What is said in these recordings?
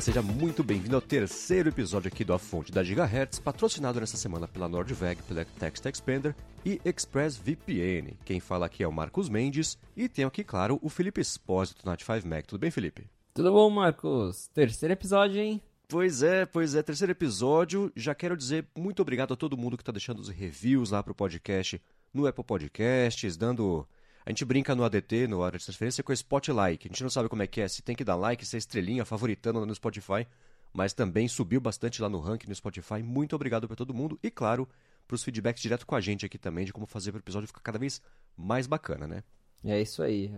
Seja muito bem-vindo ao terceiro episódio aqui do A Fonte da Gigahertz, patrocinado nessa semana pela NordVeg, pela Text Expander e ExpressVPN. Quem fala aqui é o Marcos Mendes e tem aqui, claro, o Felipe Espósito do Night 5 Mac. Tudo bem, Felipe? Tudo bom, Marcos? Terceiro episódio, hein? Pois é, pois é, terceiro episódio. Já quero dizer muito obrigado a todo mundo que está deixando os reviews lá pro podcast no Apple Podcasts, dando a gente brinca no ADT, no área de transferência, com Spotlight. A gente não sabe como é que é, se tem que dar like, se é estrelinha, favoritando no Spotify. Mas também subiu bastante lá no ranking no Spotify. Muito obrigado para todo mundo. E claro, para os feedbacks direto com a gente aqui também, de como fazer o episódio ficar cada vez mais bacana, né? É isso aí.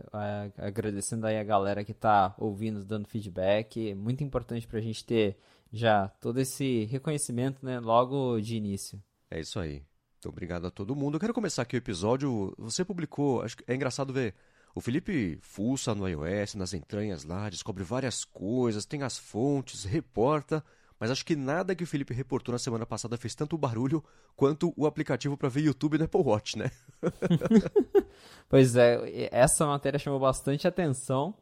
Agradecendo aí a galera que está ouvindo, dando feedback. É muito importante para a gente ter já todo esse reconhecimento, né? Logo de início. É isso aí. Então, obrigado a todo mundo. Eu quero começar aqui o episódio. Você publicou, acho que é engraçado ver. O Felipe fuça no iOS, nas entranhas lá, descobre várias coisas, tem as fontes, reporta, mas acho que nada que o Felipe reportou na semana passada fez tanto barulho quanto o aplicativo para ver YouTube no Apple Watch, né? pois é, essa matéria chamou bastante atenção.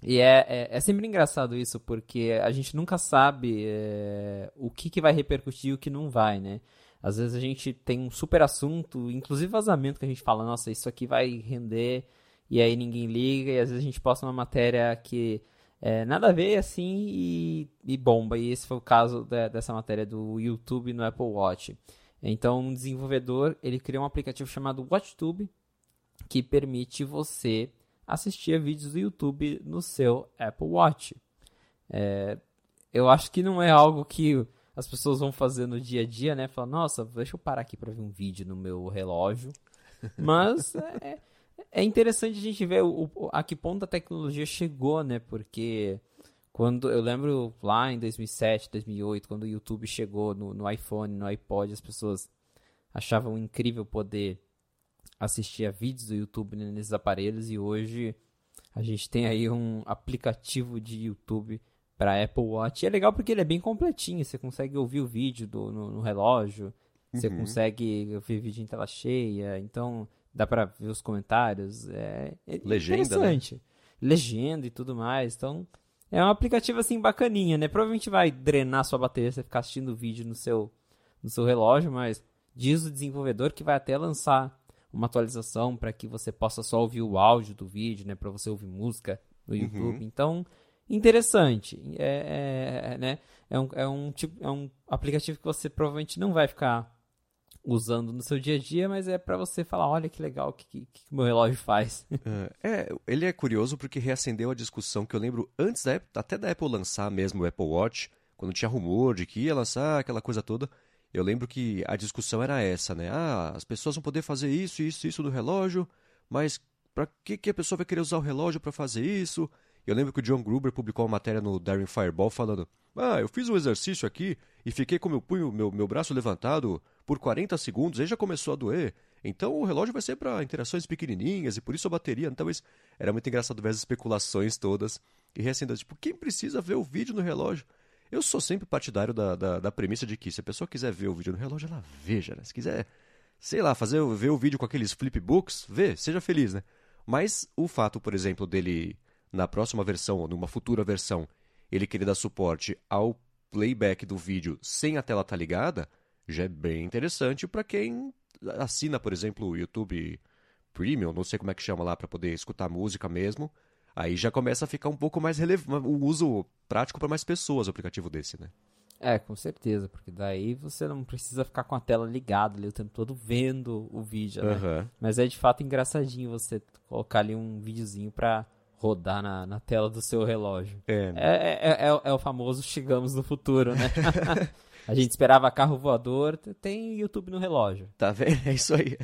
E é, é, é, sempre engraçado isso, porque a gente nunca sabe é, o que, que vai repercutir e o que não vai, né? Às vezes a gente tem um super assunto, inclusive vazamento, que a gente fala, nossa, isso aqui vai render, e aí ninguém liga, e às vezes a gente posta uma matéria que é, nada a ver assim e, e, bomba. E esse foi o caso de, dessa matéria do YouTube no Apple Watch. Então, um desenvolvedor ele criou um aplicativo chamado WatchTube que permite você assistir a vídeos do YouTube no seu Apple Watch. É, eu acho que não é algo que as pessoas vão fazer no dia a dia, né? Falar, nossa, deixa eu parar aqui para ver um vídeo no meu relógio. Mas é, é interessante a gente ver o, o, a que ponto a tecnologia chegou, né? Porque quando eu lembro lá em 2007, 2008, quando o YouTube chegou no, no iPhone, no iPod, as pessoas achavam incrível poder assistir a vídeos do YouTube nesses aparelhos e hoje a gente tem aí um aplicativo de YouTube para Apple Watch. E é legal porque ele é bem completinho. Você consegue ouvir o vídeo do, no, no relógio, uhum. você consegue ouvir vídeo em tela cheia. Então dá para ver os comentários. É, é Legenda, né? interessante. Né? Legenda e tudo mais. Então é um aplicativo assim bacaninha, né? Provavelmente vai drenar sua bateria você ficar assistindo o vídeo no seu, no seu relógio, mas diz o desenvolvedor que vai até lançar uma atualização para que você possa só ouvir o áudio do vídeo, né? Para você ouvir música no uhum. YouTube. Uhum. Então interessante. É, é, né? é, um, é, um tipo, é um aplicativo que você provavelmente não vai ficar usando no seu dia a dia, mas é para você falar, olha que legal, o que, que, que meu relógio faz. É, é, ele é curioso porque reacendeu a discussão que eu lembro antes da, até da Apple lançar mesmo o Apple Watch, quando tinha rumor de que ia lançar aquela coisa toda. Eu lembro que a discussão era essa, né? Ah, as pessoas vão poder fazer isso, isso, isso do relógio, mas para que, que a pessoa vai querer usar o relógio para fazer isso? Eu lembro que o John Gruber publicou uma matéria no Daring Fireball falando: Ah, eu fiz um exercício aqui e fiquei com meu punho, meu, meu braço levantado por 40 segundos, aí já começou a doer. Então o relógio vai ser para interações pequenininhas e por isso a bateria. Então isso era muito engraçado ver as especulações todas e reacendendo. Tipo, quem precisa ver o vídeo no relógio? Eu sou sempre partidário da, da, da, premissa de que se a pessoa quiser ver o vídeo no relógio, ela veja, né? Se quiser, sei lá, fazer ver o vídeo com aqueles flipbooks, vê, seja feliz, né? Mas o fato, por exemplo, dele na próxima versão ou numa futura versão ele querer dar suporte ao playback do vídeo sem a tela estar tá ligada, já é bem interessante para quem assina, por exemplo, o YouTube Premium, não sei como é que chama lá para poder escutar música mesmo. Aí já começa a ficar um pouco mais relevante, o uso prático para mais pessoas o aplicativo desse, né? É, com certeza, porque daí você não precisa ficar com a tela ligada ali o tempo todo vendo o vídeo, né? Uhum. Mas é de fato engraçadinho você colocar ali um videozinho pra rodar na, na tela do seu relógio. É, né? é, é, é, é, o famoso chegamos no futuro, né? A gente esperava carro voador, tem YouTube no relógio. Tá vendo? É isso aí.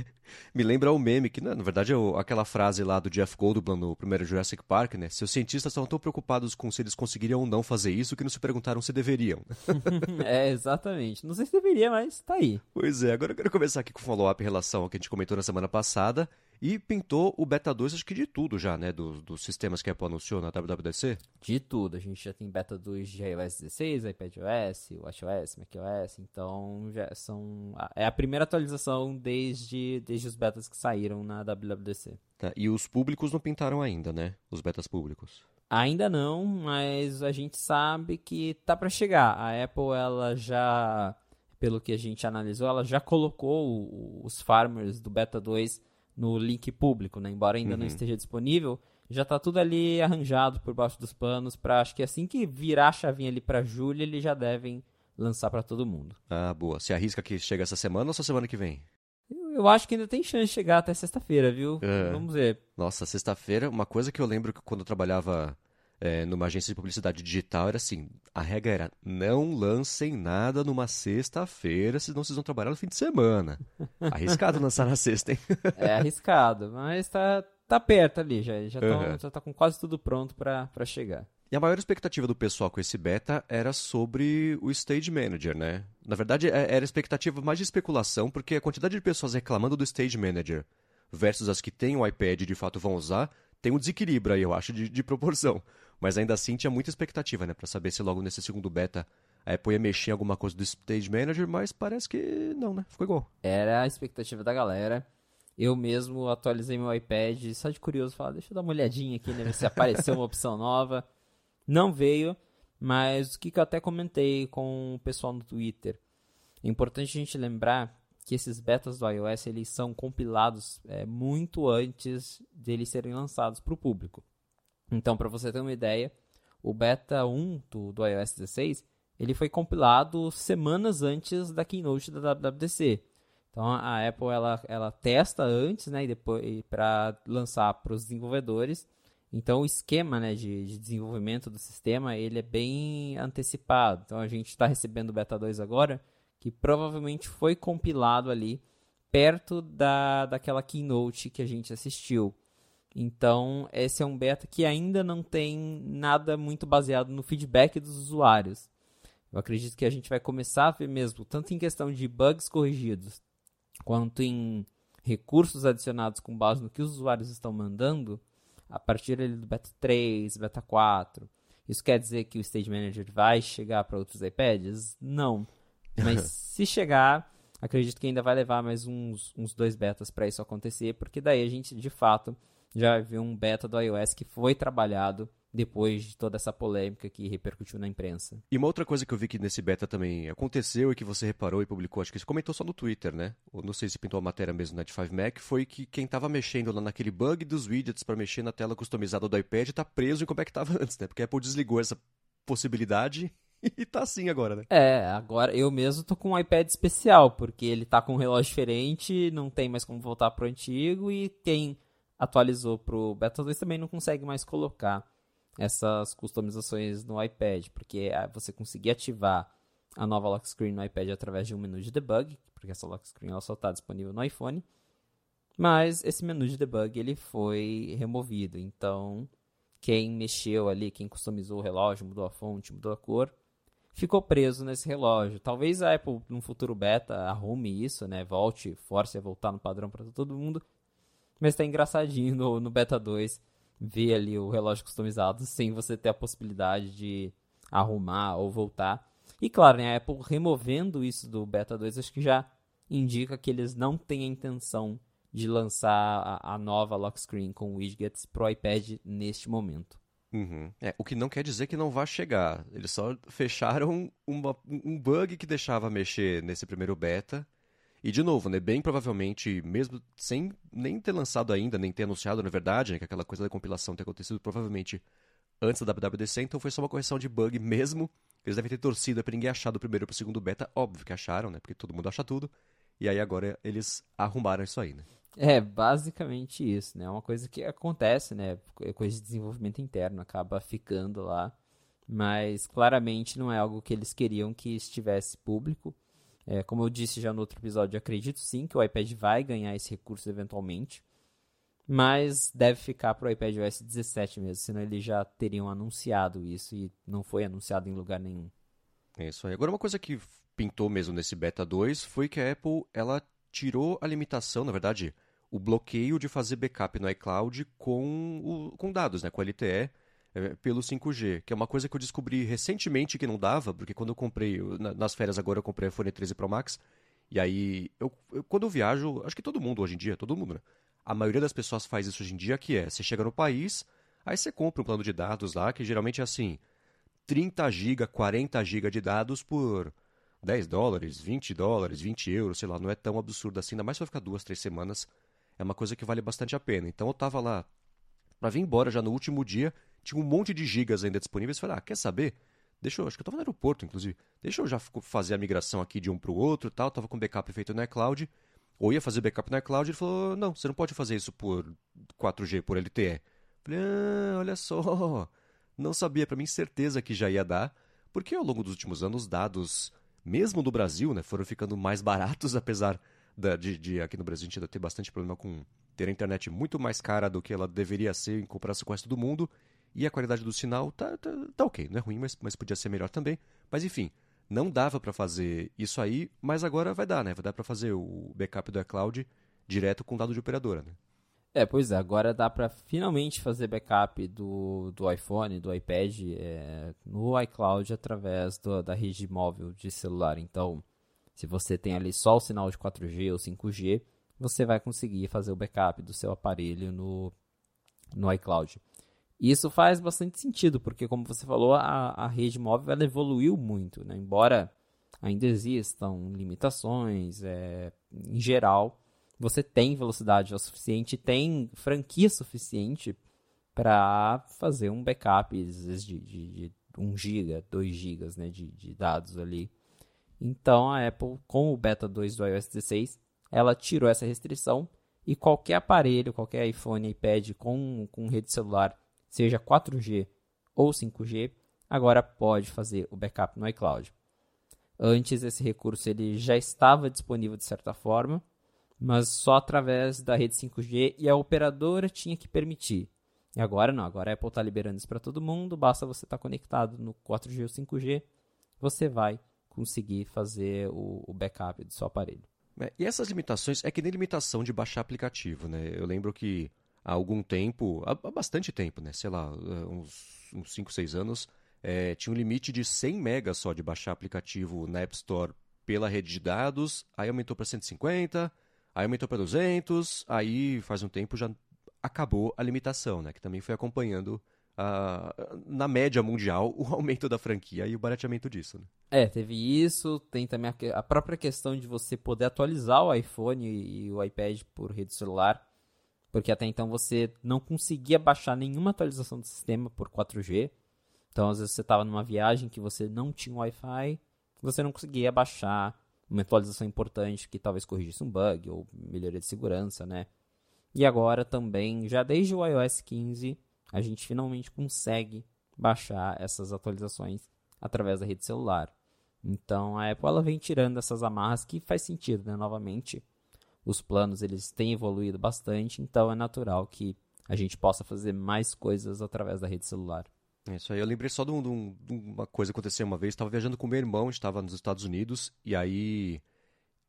Me lembra o meme, que na verdade é aquela frase lá do Jeff Goldblum no primeiro Jurassic Park, né? Seus cientistas estão tão preocupados com se eles conseguiriam ou não fazer isso que não se perguntaram se deveriam. é, exatamente. Não sei se deveria, mas tá aí. Pois é, agora eu quero começar aqui com o follow-up em relação ao que a gente comentou na semana passada e pintou o Beta 2, acho que de tudo já, né? Dos, dos sistemas que a Apple anunciou na WWDC. De tudo. A gente já tem Beta 2 de iOS 16, iPadOS, WatchOS, macOS. Então, já são... É a primeira atualização desde, desde os betas que saíram na WWDC. Tá, e os públicos não pintaram ainda, né? Os betas públicos. Ainda não, mas a gente sabe que tá para chegar. A Apple ela já, pelo que a gente analisou, ela já colocou os farmers do Beta 2 no link público, né? Embora ainda uhum. não esteja disponível, já tá tudo ali arranjado por baixo dos panos para acho que assim que virar a chavinha ali para julho, eles já devem lançar para todo mundo. Ah, boa. Se arrisca que chega essa semana ou só semana que vem? Eu, eu acho que ainda tem chance de chegar até sexta-feira, viu? É. Vamos ver. Nossa, sexta-feira, uma coisa que eu lembro que quando eu trabalhava é, numa agência de publicidade digital era assim: a regra era não lancem nada numa sexta-feira, senão vocês vão trabalhar no fim de semana. Arriscado lançar na sexta, hein? é arriscado, mas tá, tá perto ali, já, já, uhum. já tá com quase tudo pronto para chegar. E a maior expectativa do pessoal com esse beta era sobre o Stage Manager, né? Na verdade, é, era expectativa mais de especulação, porque a quantidade de pessoas reclamando do Stage Manager versus as que têm o iPad e de fato vão usar, tem um desequilíbrio aí, eu acho, de, de proporção. Mas ainda assim tinha muita expectativa, né? Pra saber se logo nesse segundo beta a Apple ia mexer em alguma coisa do Stage Manager, mas parece que não, né? Ficou igual. Era a expectativa da galera. Eu mesmo atualizei meu iPad, só de curioso, falar, deixa eu dar uma olhadinha aqui, né? Ver se apareceu uma opção nova. Não veio, mas o que, eu até comentei com o pessoal no Twitter. É importante a gente lembrar que esses betas do iOS eles são compilados é, muito antes deles serem lançados para o público. Então, para você ter uma ideia, o beta 1 do, do iOS 16 ele foi compilado semanas antes da keynote da WWDC. Então a Apple ela, ela testa antes, né, e depois para lançar para os desenvolvedores então o esquema né, de, de, desenvolvimento do sistema ele é bem antecipado. Então a gente está recebendo o Beta 2 agora, que provavelmente foi compilado ali perto da, daquela keynote que a gente assistiu. Então esse é um beta que ainda não tem nada muito baseado no feedback dos usuários. Eu acredito que a gente vai começar a ver mesmo, tanto em questão de bugs corrigidos, quanto em recursos adicionados com base no que os usuários estão mandando, a partir do beta 3, beta 4. Isso quer dizer que o Stage Manager vai chegar para outros iPads? Não. Mas se chegar, acredito que ainda vai levar mais uns, uns dois betas para isso acontecer, porque daí a gente de fato já vai ver um beta do iOS que foi trabalhado depois de toda essa polêmica que repercutiu na imprensa. E uma outra coisa que eu vi que nesse beta também aconteceu e que você reparou e publicou, acho que você comentou só no Twitter, né? Ou não sei se pintou a matéria mesmo na 5 Mac, foi que quem estava mexendo lá naquele bug dos widgets para mexer na tela customizada do iPad está preso em como é que estava antes, né? Porque a Apple desligou essa possibilidade e tá assim agora, né? É, agora eu mesmo tô com um iPad especial, porque ele tá com um relógio diferente, não tem mais como voltar pro antigo e quem atualizou pro Beta 2 também não consegue mais colocar essas customizações no iPad, porque você conseguir ativar a nova lock screen no iPad através de um menu de debug, porque essa lock screen ela só está disponível no iPhone. Mas esse menu de debug ele foi removido, então quem mexeu ali, quem customizou o relógio, mudou a fonte, mudou a cor, ficou preso nesse relógio. Talvez a Apple, num futuro beta, arrume isso, né? Volte, force a voltar no padrão para todo mundo. Mas está engraçadinho no, no beta 2 ver ali o relógio customizado sem você ter a possibilidade de arrumar ou voltar. E claro, né, a Apple removendo isso do Beta 2, acho que já indica que eles não têm a intenção de lançar a, a nova lock screen com widgets pro iPad neste momento. Uhum. É, o que não quer dizer que não vá chegar. Eles só fecharam uma, um bug que deixava mexer nesse primeiro beta e de novo, né, bem provavelmente, mesmo sem nem ter lançado ainda, nem ter anunciado, na verdade, né, que aquela coisa da compilação ter acontecido provavelmente antes da WWDC, então foi só uma correção de bug mesmo. Eles devem ter torcido para ninguém achar do primeiro para o segundo beta, óbvio que acharam, né, porque todo mundo acha tudo. E aí agora eles arrumaram isso aí, né? É, basicamente isso, né? É uma coisa que acontece, né? É coisa de desenvolvimento interno, acaba ficando lá. Mas claramente não é algo que eles queriam que estivesse público. É, como eu disse já no outro episódio, acredito sim que o iPad vai ganhar esse recurso eventualmente, mas deve ficar para o iPad OS 17 mesmo, senão eles já teriam anunciado isso e não foi anunciado em lugar nenhum. É isso aí. Agora, uma coisa que pintou mesmo nesse Beta 2 foi que a Apple ela tirou a limitação, na verdade, o bloqueio de fazer backup no iCloud com, o, com dados, né, com LTE é, pelo 5G, que é uma coisa que eu descobri recentemente que não dava, porque quando eu comprei, na, nas férias agora eu comprei o iPhone 13 Pro Max, e aí, eu, eu, quando eu viajo, acho que todo mundo hoje em dia, todo mundo, né? A maioria das pessoas faz isso hoje em dia, que é, você chega no país, Aí você compra um plano de dados lá, que geralmente é assim, 30 GB, 40 GB de dados por 10 dólares, 20 dólares, 20 euros, sei lá, não é tão absurdo assim, ainda mais se vai ficar duas, três semanas, é uma coisa que vale bastante a pena. Então eu tava lá para vir embora já no último dia, tinha um monte de gigas ainda disponíveis, falei, ah, quer saber? Deixa eu, acho que eu tava no aeroporto, inclusive, deixa eu já fazer a migração aqui de um para o outro tal, tava com backup feito no iCloud, ou ia fazer backup no iCloud, ele falou, não, você não pode fazer isso por 4G, por LTE. Falei, ah, olha só, não sabia, para mim certeza que já ia dar, porque ao longo dos últimos anos, dados, mesmo no Brasil, né, foram ficando mais baratos, apesar da, de, de, aqui no Brasil a gente ainda ter bastante problema com ter a internet muito mais cara do que ela deveria ser em comparação com o resto do mundo, e a qualidade do sinal tá, tá, tá ok, não é ruim, mas, mas podia ser melhor também. Mas enfim, não dava para fazer isso aí, mas agora vai dar, né? Vai dar para fazer o backup do iCloud direto com dado de operadora, né? É, pois é, agora dá para finalmente fazer backup do, do iPhone, do iPad é, no iCloud através do, da rede móvel de celular. Então, se você tem ali só o sinal de 4G ou 5G, você vai conseguir fazer o backup do seu aparelho no, no iCloud. E isso faz bastante sentido, porque como você falou, a, a rede móvel ela evoluiu muito, né? embora ainda existam limitações, é, em geral você tem velocidade o suficiente, tem franquia suficiente para fazer um backup às de, de, de 1 GB, 2 GB né, de, de dados ali. Então a Apple, com o Beta 2 do iOS 16, ela tirou essa restrição e qualquer aparelho, qualquer iPhone, iPad com, com rede celular, seja 4G ou 5G, agora pode fazer o backup no iCloud. Antes esse recurso ele já estava disponível de certa forma, mas só através da rede 5G e a operadora tinha que permitir. E agora não, agora a Apple está liberando isso para todo mundo, basta você estar tá conectado no 4G ou 5G, você vai conseguir fazer o, o backup do seu aparelho. É, e essas limitações é que nem limitação de baixar aplicativo, né? Eu lembro que há algum tempo, há, bastante tempo, né? Sei lá, é, uns, uns 5, 6 anos, é, tinha um limite de 100 megas só de baixar aplicativo na App Store pela rede de dados, aí aumentou para 150, Aí aumentou para 200, aí faz um tempo já acabou a limitação, né? Que também foi acompanhando uh, na média mundial o aumento da franquia e o barateamento disso. Né? É, teve isso, tem também a, a, própria questão de você poder atualizar o iPhone e, e o iPad por rede celular, porque até então você não conseguia baixar nenhuma atualização do sistema por 4G. Então, às vezes você estava numa viagem que você não tinha Wi-Fi, você não conseguia baixar uma atualização importante que talvez corrigisse um bug ou melhoria de segurança, né? E agora também, já desde o iOS 15, a gente finalmente consegue baixar essas atualizações através da rede celular. Então a Apple ela vem tirando essas amarras que faz sentido, né? Novamente, os planos eles têm evoluído bastante, então é natural que a gente possa fazer mais coisas através da rede celular. É isso aí, eu lembrei só de, um, de uma coisa que aconteceu uma vez. Estava viajando com meu irmão, estava nos Estados Unidos, e aí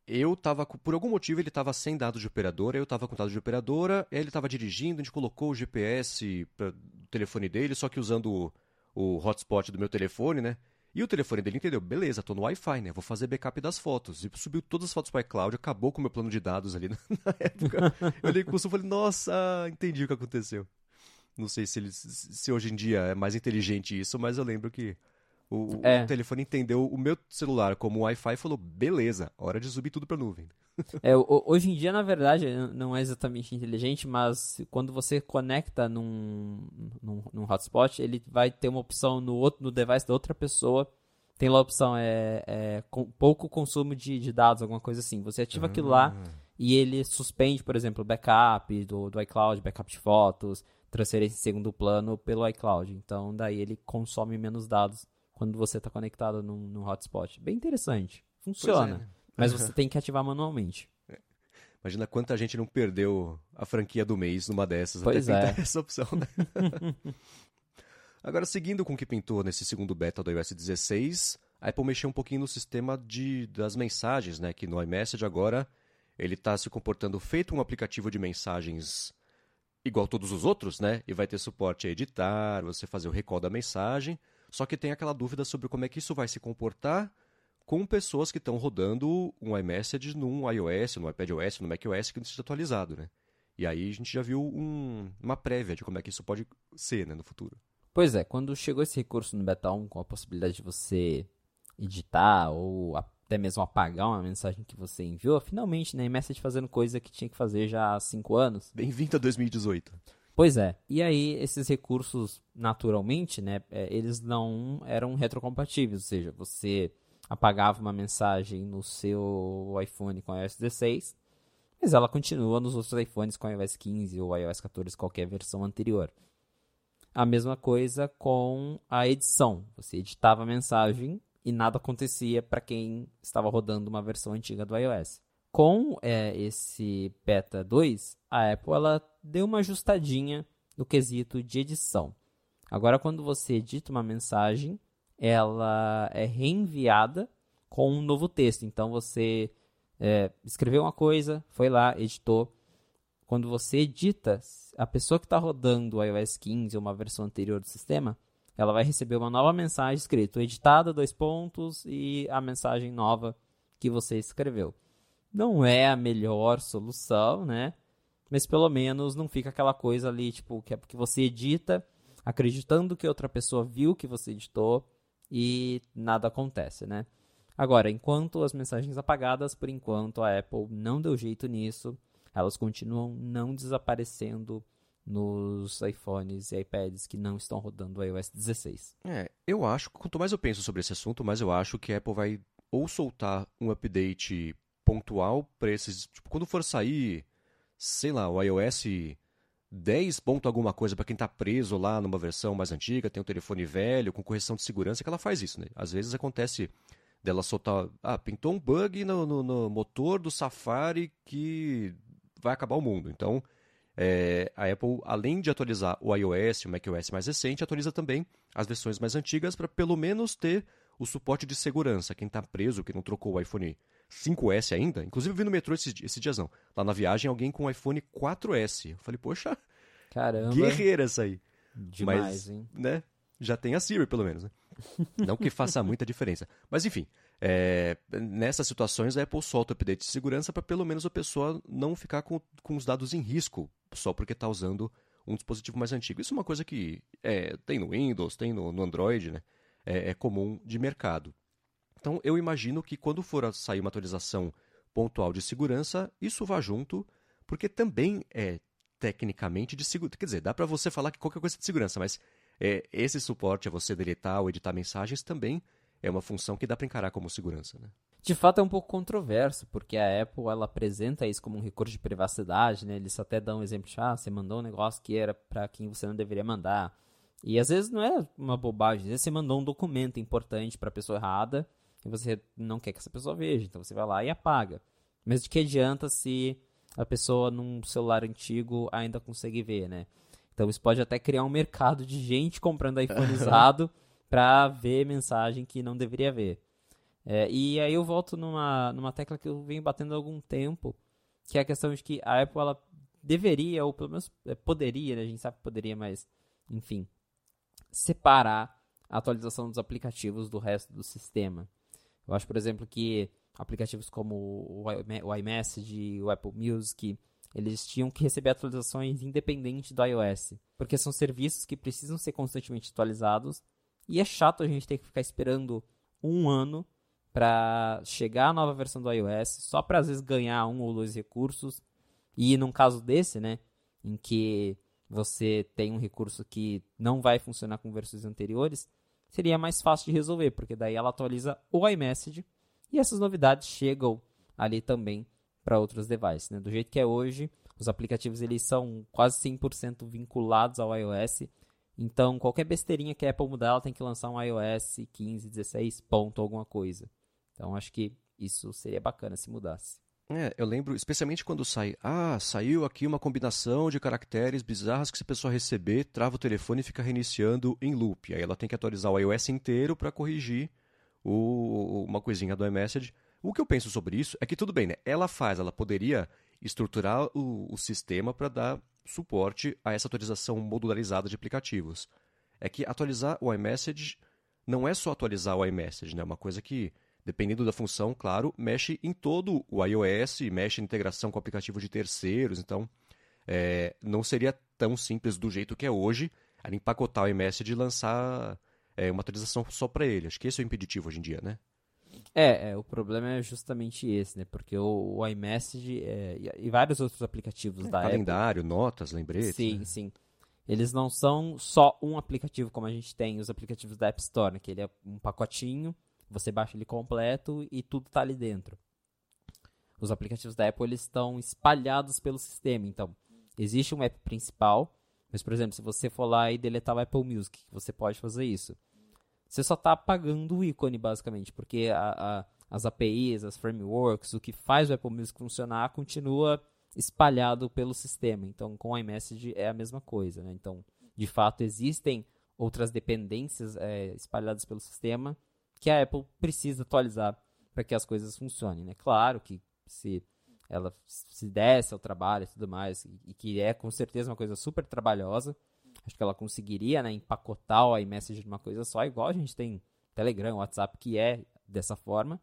eu estava, por algum motivo, ele estava sem dados de operadora, eu estava com dados de operadora, ele estava dirigindo, a gente colocou o GPS para o telefone dele, só que usando o, o hotspot do meu telefone, né? E o telefone dele entendeu, beleza, tô no Wi-Fi, né? Vou fazer backup das fotos. E subiu todas as fotos para iCloud, acabou com o meu plano de dados ali na, época. eu olhei com o e falei, nossa, entendi o que aconteceu. Não sei se, eles, se hoje em dia é mais inteligente isso, mas eu lembro que o, é. o telefone entendeu o meu celular como Wi-Fi e falou: beleza, hora de subir tudo para nuvem. É, hoje em dia, na verdade, não é exatamente inteligente, mas quando você conecta num, num, num hotspot, ele vai ter uma opção no, outro, no device da outra pessoa. Tem lá a opção é, é com, pouco consumo de, de, dados, alguma coisa assim. Você ativa aquilo lá ah. e ele suspende, por exemplo, o backup do, do iCloud, backup de fotos, transferência em segundo plano pelo iCloud. Então, daí ele consome menos dados quando você está conectado num, num, hotspot. Bem interessante. Funciona. É, né? Mas você tem que ativar manualmente. É. Imagina quanta gente não perdeu a franquia do mês numa dessas. Pois até é. essa opção, né? Agora, seguindo com o que pintou nesse segundo beta do iOS 16, a Apple mexeu um pouquinho no sistema de, das mensagens, né? Que no iMessage agora ele está se comportando feito um aplicativo de mensagens igual todos os outros, né? E vai ter suporte a editar, você fazer o recall da mensagem. Só que tem aquela dúvida sobre como é que isso vai se comportar com pessoas que estão rodando um iMessage num iOS, no iPadOS, no macOS que não esteja atualizado, né? E aí a gente já viu um, uma prévia de como é que isso pode ser né, no futuro. Pois é, quando chegou esse recurso no Beta 1 com a possibilidade de você editar ou até mesmo apagar uma mensagem que você enviou, finalmente, né, iMessage fazendo coisa que tinha que fazer já há 5 anos. Bem-vindo a 2018. Pois é. E aí, esses recursos, naturalmente, né, é, eles não eram retrocompatíveis, ou seja, você apagava uma mensagem no seu iPhone com iOS 16, mas ela continua nos outros iPhones com iOS 15 ou iOS 14, qualquer versão anterior. A mesma coisa com a edição. Você editava a mensagem e nada acontecia para quem estava rodando uma versão antiga do iOS. Com é, esse Beta 2, a Apple ela deu uma ajustadinha no quesito de edição. Agora, quando você edita uma mensagem, ela é reenviada com um novo texto. Então, você é, escreveu uma coisa, foi lá, editou. Quando você edita, a pessoa que está rodando o iOS 15 ou uma versão anterior do sistema, ela vai receber uma nova mensagem escrita, editada, dois pontos, e a mensagem nova que você escreveu. Não é a melhor solução, né? Mas pelo menos não fica aquela coisa ali, tipo, que é porque você edita, acreditando que outra pessoa viu que você editou e nada acontece, né? Agora, enquanto as mensagens apagadas, por enquanto a Apple não deu jeito nisso, elas continuam não desaparecendo nos iPhones e iPads que não estão rodando o iOS 16. É, eu acho, quanto mais eu penso sobre esse assunto, mais eu acho que a Apple vai ou soltar um update pontual para esses, tipo, quando for sair, sei lá, o iOS 10 ponto alguma coisa para quem está preso lá numa versão mais antiga, tem um telefone velho com correção de segurança, que ela faz isso, né? Às vezes acontece dela soltar, ah, pintou um bug no, no, no motor do Safari que vai acabar o mundo. Então, é, a Apple, além de atualizar o iOS o macOS mais recente, atualiza também as versões mais antigas para pelo menos ter o suporte de segurança. Quem está preso, que não trocou o iPhone 5S ainda, inclusive eu vi no metrô esse, esse diazão, lá na viagem, alguém com o iPhone 4S. Eu falei, poxa, Caramba. guerreira essa aí. Demais, Mas, hein? né, já tem a Siri, pelo menos, né? Não que faça muita diferença. Mas enfim, é, nessas situações a Apple solta o update de segurança para pelo menos a pessoa não ficar com, com os dados em risco só porque está usando um dispositivo mais antigo. Isso é uma coisa que é, tem no Windows, tem no, no Android, né? É, é, comum de mercado. Então eu imagino que quando for sair uma atualização pontual de segurança, isso vá junto, porque também é tecnicamente de segurança. Quer dizer, dá para você falar que qualquer coisa é de segurança, mas é, esse suporte a você deletar ou editar mensagens também é uma função que dá para encarar como segurança. Né? De fato é um pouco controverso, porque a Apple ela apresenta isso como um recurso de privacidade, né? Eles até dão um exemplo de, ah, você mandou um negócio que era para quem você não deveria mandar. E às vezes não é uma bobagem, às vezes você mandou um documento importante para a pessoa errada e você não quer que essa pessoa veja, então você vai lá e apaga. Mas de que adianta se a pessoa num celular antigo ainda consegue ver, né? Então isso pode até criar um mercado de gente comprando iPhone usado para ver mensagem que não deveria ver. É, e aí eu volto numa, numa tecla que eu venho batendo há algum tempo, que é a questão de que a Apple ela deveria, ou pelo menos é, poderia, né? a gente sabe que poderia, mas enfim, separar a atualização dos aplicativos do resto do sistema. Eu acho, por exemplo, que aplicativos como o iMessage, o Apple Music, eles tinham que receber atualizações independentes do iOS, porque são serviços que precisam ser constantemente atualizados e é chato a gente ter que ficar esperando um ano para chegar a nova versão do iOS, só para às vezes ganhar um ou dois recursos. E num caso desse, né, em que você tem um recurso que não vai funcionar com versões anteriores, seria mais fácil de resolver, porque daí ela atualiza o iMessage e essas novidades chegam ali também para outros devices. Né? Do jeito que é hoje, os aplicativos eles são quase 100% vinculados ao iOS, então qualquer besteirinha que a Apple mudar, ela tem que lançar um iOS 15, 16, ponto alguma coisa. Então acho que isso seria bacana se mudasse. É, eu lembro, especialmente quando sai, ah, saiu aqui uma combinação de caracteres bizarras que se a pessoa receber, trava o telefone e fica reiniciando em loop. Aí ela tem que atualizar o iOS inteiro para corrigir o, uma coisinha do iMessage. O que eu penso sobre isso é que tudo bem, né? Ela faz, ela poderia estruturar o, o sistema para dar suporte a essa atualização modularizada de aplicativos. É que atualizar o iMessage não é só atualizar o iMessage, né? É uma coisa que dependendo da função, claro, mexe em todo o iOS, mexe em integração com aplicativos de terceiros. Então, é, não seria tão simples do jeito que é hoje, era empacotar o iMessage e lançar é, uma atualização só para ele. Acho que esse é o impeditivo hoje em dia, né? É, é, o problema é justamente esse, né? Porque o, o iMessage é, e, vários outros aplicativos é, da calendário, Apple, notas, lembretes. Sim, né? sim. Eles não são só um aplicativo como a gente tem os aplicativos da App Store, né? que ele é um pacotinho, você baixa ele completo e tudo está ali dentro. Os aplicativos da Apple eles estão espalhados pelo sistema, então existe um app principal, mas por exemplo, se você for lá e deletar o Apple Music, você pode fazer isso você só está apagando o ícone, basicamente, porque a, a, as APIs, as frameworks, o que faz o Apple Music funcionar continua espalhado pelo sistema. Então, com o iMessage é a mesma coisa. Né? Então, de fato, existem outras dependências é, espalhadas pelo sistema que a Apple precisa atualizar para que as coisas funcionem. Né? Claro que se ela se desse ao trabalho e tudo mais, e que é com certeza uma coisa super trabalhosa, Acho que ela conseguiria né, empacotar o iMessage numa coisa só, igual a gente tem Telegram, WhatsApp, que é dessa forma.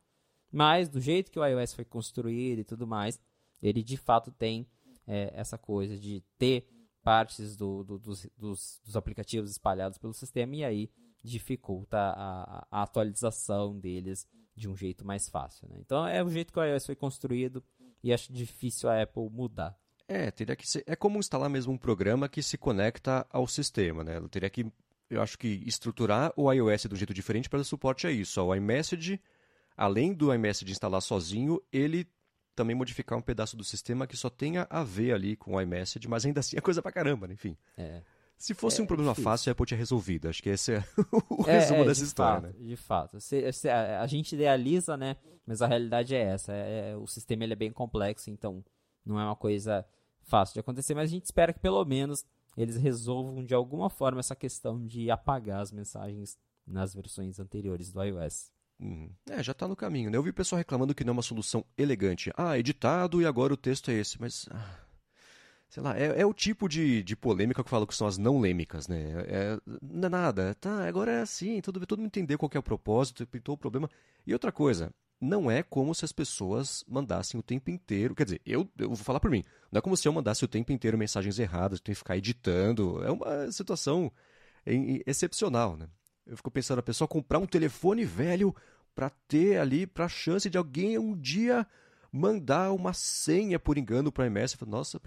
Mas do jeito que o iOS foi construído e tudo mais, ele de fato tem é, essa coisa de ter partes do, do, dos, dos, dos, aplicativos espalhados pelo sistema e aí dificulta a, a, atualização deles de um jeito mais fácil. Né? Então é o jeito que o iOS foi construído e acho difícil a Apple mudar. É, teria que ser. É como instalar mesmo um programa que se conecta ao sistema, né? Ela teria que, eu acho que, estruturar o iOS de um jeito diferente para dar suporte a isso. O iMessage, além do iMessage instalar sozinho, ele também modificar um pedaço do sistema que só tenha a ver ali com o iMessage, mas ainda assim é coisa pra caramba, né? enfim. É. Se fosse é, um problema difícil. fácil, a Apple tinha resolvido. Acho que esse é o É, resumo é, dessa de história, fato, né? De fato. Se- se- a, a gente idealiza, né? Mas a realidade é essa. É- é- o sistema ele é bem complexo, então não é uma coisa fácil de acontecer, mas a gente espera que pelo menos eles resolvam de alguma forma essa questão de apagar as mensagens nas versões anteriores do iOS. Uhum. É, já tá no caminho, né? Eu vi o pessoal reclamando que não é uma solução elegante. Ah, editado e agora o texto é esse, mas. ah, sei lá, é, é o tipo de, de polêmica que eu falo que são as não lêmicas, né? É, não é nada, tá, agora é assim, todo, todo mundo entender qual é o propósito, pintou o problema. E outra coisa, não é como se as pessoas mandassem o tempo inteiro. Quer dizer, eu, eu vou falar por mim. Não é como se eu mandasse o tempo inteiro mensagens erradas, tem que ficar editando. É uma situação em- excepcional, né? Eu fico pensando, a pessoa comprar um telefone velho para ter ali, para chance de alguém um dia mandar uma senha por engano para iMessage. Eu falo, Nossa,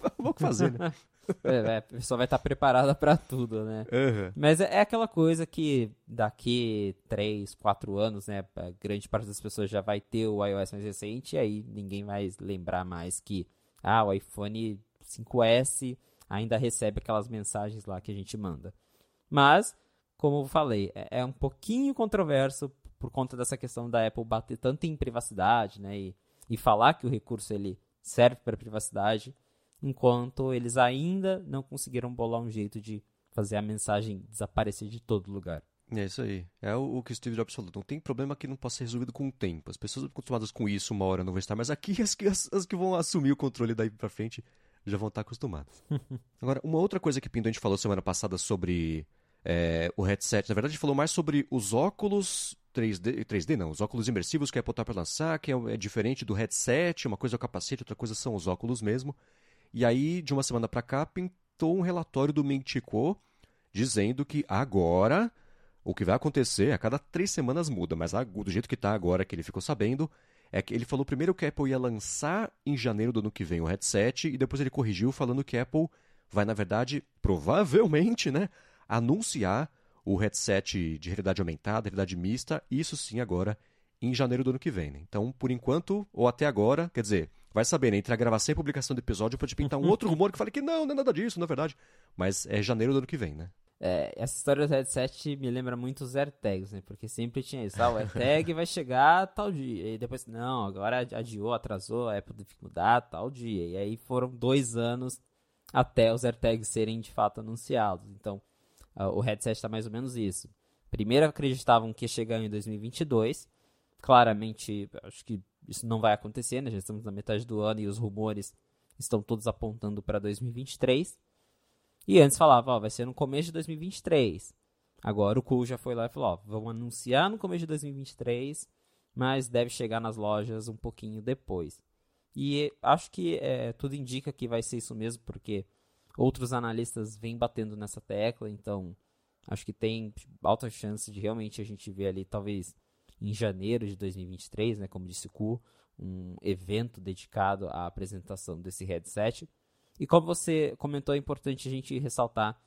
vou fazer, né? É, é, a pessoa vai estar preparada para tudo, né? Aham. Mas é é aquela coisa que daqui 3, 4 anos, né, a grande parte das pessoas já vai ter o iOS mais recente e aí ninguém vai lembrar mais que ah, o iPhone 5S ainda recebe aquelas mensagens lá que a gente manda. Mas, como eu falei, é, é um pouquinho controverso por conta dessa questão da Apple bater tanto em privacidade, né, e, e falar que o recurso ele serve para privacidade, enquanto eles ainda não conseguiram bolar um jeito de fazer a mensagem desaparecer de todo lugar. É isso aí. É o, o que o Steve Jobs falou. Não tem problema que não possa ser resolvido com o tempo. As pessoas acostumadas com isso uma hora não vão estar, mas aqui as que, as, as que vão assumir o controle daí pra frente já vão estar acostumadas. Agora, uma outra coisa que Pinto a gente falou semana passada sobre é, o headset. Na verdade, a gente falou mais sobre os óculos 3D, 3D não, os óculos imersivos que a Apple tá para lançar, que é, é diferente do headset. Uma coisa é o capacete, outra coisa são os óculos mesmo. E aí, de uma semana pra cá, pintou um relatório do Mintico dizendo que agora o que vai acontecer, a cada três semanas muda, mas do jeito que está agora, que ele ficou sabendo, é que ele falou primeiro que a Apple ia lançar em janeiro do ano que vem o headset, e depois ele corrigiu falando que a Apple vai, na verdade, provavelmente, né, anunciar o headset de realidade aumentada, realidade mista, isso sim agora em janeiro do ano que vem. né? Então, por enquanto, ou até agora, quer dizer, vai saber, né, entre a gravação e a publicação do episódio pode pintar um outro rumor que fale que não, não é nada disso, na verdade, mas é janeiro do ano que vem, né? É, essa história do headset me lembra muito os AirTags, né? Porque sempre tinha isso. Ah, o AirTag vai chegar tal dia. E depois, não, agora adiou, atrasou, a Apple teve que mudar tal dia. E aí foram dois anos até os AirTags serem de fato anunciados. Então, ah, o headset está mais ou menos isso. Primeiro acreditavam que ia chegar em 2022. Claramente, acho que isso não vai acontecer, né? Já estamos na metade do ano e os rumores estão todos apontando para 2023. E antes falava, ó, vai ser no começo de 2023. Agora o Cool já foi lá e falou, ó, vamos anunciar no começo de 2023, mas deve chegar nas lojas um pouquinho depois. E acho que é, tudo indica que vai ser isso mesmo, porque outros analistas vêm batendo nessa tecla, então acho que tem alta chance de realmente a gente ver ali, talvez em janeiro de 2023, né, como disse o Ku, um evento dedicado à apresentação desse headset. E como você comentou, é importante a gente ressaltar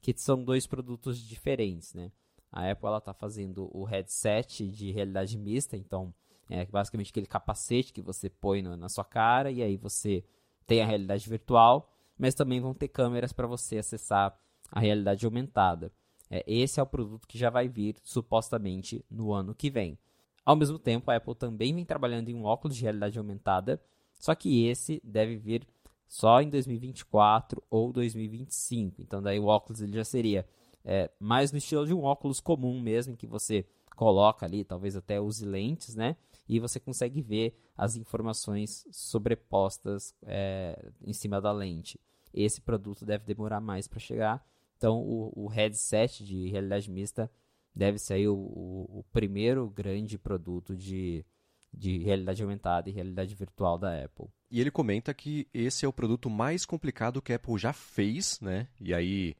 que são dois produtos diferentes, né? A Apple está fazendo o headset de realidade mista, então é basicamente aquele capacete que você põe no, na sua cara e aí você tem a realidade virtual, mas também vão ter câmeras para você acessar a realidade aumentada. É, esse é o produto que já vai vir supostamente no ano que vem. Ao mesmo tempo, a Apple também vem trabalhando em um óculos de realidade aumentada, só que esse deve vir só em 2024 ou 2025. Então, daí o óculos ele já seria é, mais no estilo de um óculos comum mesmo, que você coloca ali, talvez até use lentes, né? E você consegue ver as informações sobrepostas é, em cima da lente. Esse produto deve demorar mais para chegar. Então, o, o, headset de realidade mista deve ser o, o, o primeiro grande produto de, de realidade aumentada e realidade virtual da Apple. E ele comenta que esse é o produto mais complicado que a Apple já fez, né? E aí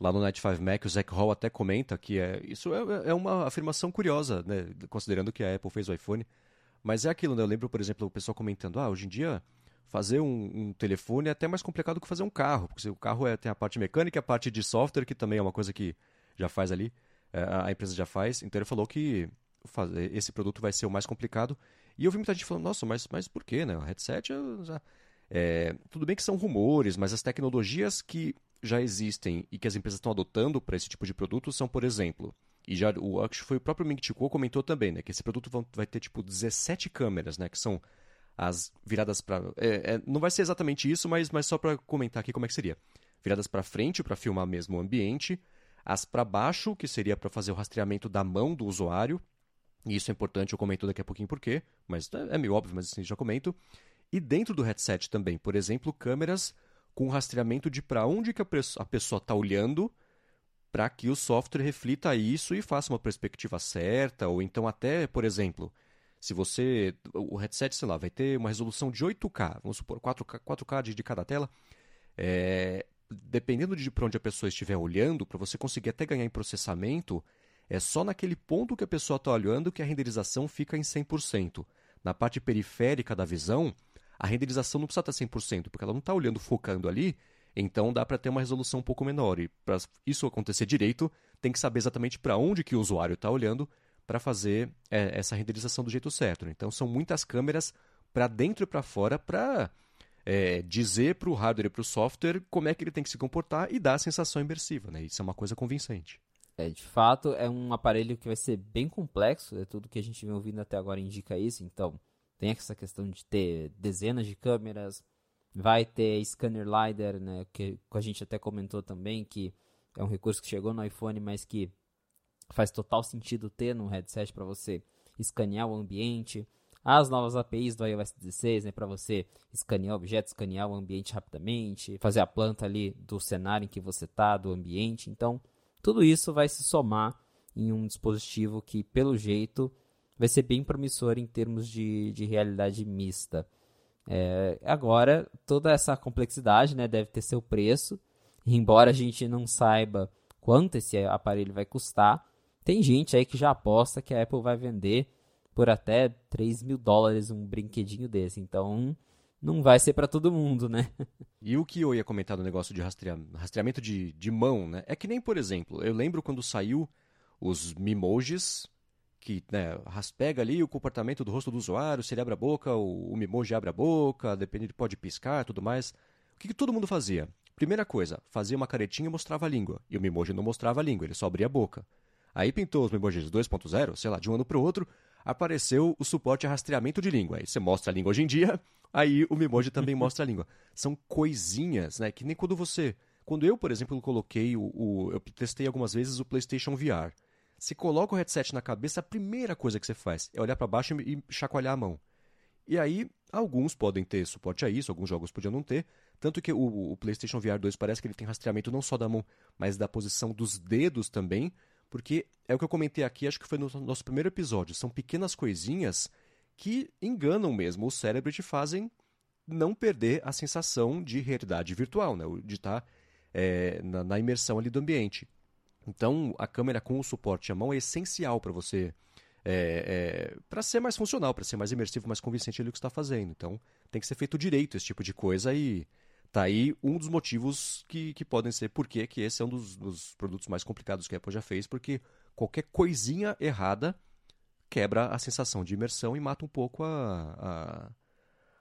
Lá no Night 5 Mac, o Zach Hall até comenta que é, isso é, é uma afirmação curiosa, né, considerando que a Apple fez o iPhone. Mas é aquilo, né? Eu lembro, por exemplo, o pessoal comentando: ah, hoje em dia fazer um, um, telefone é até mais complicado que fazer um carro, porque o carro é, tem a parte mecânica e a parte de software, que também é uma coisa que já faz ali, é, a empresa já faz. Então ele falou que esse produto vai ser o mais complicado. E eu vi muita gente falando: nossa, mas, mas por quê, né? O headset já. É, tudo bem que são rumores, mas as tecnologias que já existem e que as empresas estão adotando para esse tipo de produto são, por exemplo, e já o acho foi o próprio Ming Chico comentou também, né, que esse produto vai ter tipo 17 câmeras, né, que são as viradas para é, é, não vai ser exatamente isso, mas, mas só para comentar aqui como é que seria. Viradas para frente para filmar mesmo o ambiente, as para baixo, que seria para fazer o rastreamento da mão do usuário. E isso é importante, eu comento daqui a pouquinho por quê, mas é, é meio óbvio, mas assim já comento. E dentro do headset também, por exemplo, câmeras com rastreamento de para onde que a pessoa está olhando para que o software reflita isso e faça uma perspectiva certa, ou então até, por exemplo, se você. O headset, sei lá, vai ter uma resolução de 8K, vamos supor, 4K, 4K de, de cada tela. É, dependendo de para onde a pessoa estiver olhando, para você conseguir até ganhar em processamento, é só naquele ponto que a pessoa está olhando que a renderização fica em 100%. Na parte periférica da visão, a renderização não precisa estar 100%, porque ela não está olhando focando ali, então dá para ter uma resolução um pouco menor. E para isso acontecer direito, tem que saber exatamente para onde que o usuário está olhando para fazer é, essa renderização do jeito certo. Né? Então são muitas câmeras para dentro e para fora para é, dizer para o hardware e para o software como é que ele tem que se comportar e dar a sensação imersiva. Né? Isso é uma coisa convincente. É, de fato, é um aparelho que vai ser bem complexo, é tudo que a gente vem ouvindo até agora indica isso, então tem essa questão de ter dezenas de câmeras, vai ter scanner LiDAR, né, que a gente até comentou também, que é um recurso que chegou no iPhone, mas que faz total sentido ter no headset para você escanear o ambiente. As novas APIs do iOS 16, né, para você escanear objetos, escanear o ambiente rapidamente, fazer a planta ali do cenário em que você está, do ambiente. Então, tudo isso vai se somar em um dispositivo que, pelo jeito, vai ser bem promissor em termos de, de realidade mista. É, agora, toda essa complexidade né, deve ter seu preço, embora a gente não saiba quanto esse aparelho vai custar, tem gente aí que já aposta que a Apple vai vender por até 3 mil dólares um brinquedinho desse. Então, não vai ser para todo mundo, né? E o que eu ia comentar do negócio de rastreamento de, de mão, né? É que nem, por exemplo, eu lembro quando saiu os Mimojis, que né, pega ali o comportamento do rosto do usuário, se ele abre a boca, o, o Mimoji abre a boca, dependendo, pode piscar tudo mais. O que, que todo mundo fazia? Primeira coisa, fazia uma caretinha e mostrava a língua. E o Mimoji não mostrava a língua, ele só abria a boca. Aí pintou os Mimojis 2.0, sei lá, de um ano para o outro, apareceu o suporte a rastreamento de língua. Aí você mostra a língua hoje em dia, aí o Mimoji também mostra a língua. São coisinhas, né? Que nem quando você. Quando eu, por exemplo, coloquei o, o. Eu testei algumas vezes o PlayStation VR. Se coloca o headset na cabeça, a primeira coisa que você faz é olhar para baixo e chacoalhar a mão. E aí, alguns podem ter suporte a isso, alguns jogos podiam não ter. Tanto que o, o, PlayStation VR 2 parece que ele tem rastreamento não só da mão, mas da posição dos dedos também. Porque é o que eu comentei aqui, acho que foi no nosso primeiro episódio. São pequenas coisinhas que enganam mesmo o cérebro e te fazem não perder a sensação de realidade virtual, né? de estar tá, é, na, na, imersão ali do ambiente. Então, a câmera com o suporte à mão é essencial para você, é, é, para ser mais funcional, para ser mais imersivo, mais convincente ali o que está fazendo. Então, tem que ser feito direito esse tipo de coisa e tá aí um dos motivos que, que podem ser por que esse é um dos, dos produtos mais complicados que a Apple já fez, porque qualquer coisinha errada quebra a sensação de imersão e mata um pouco a, a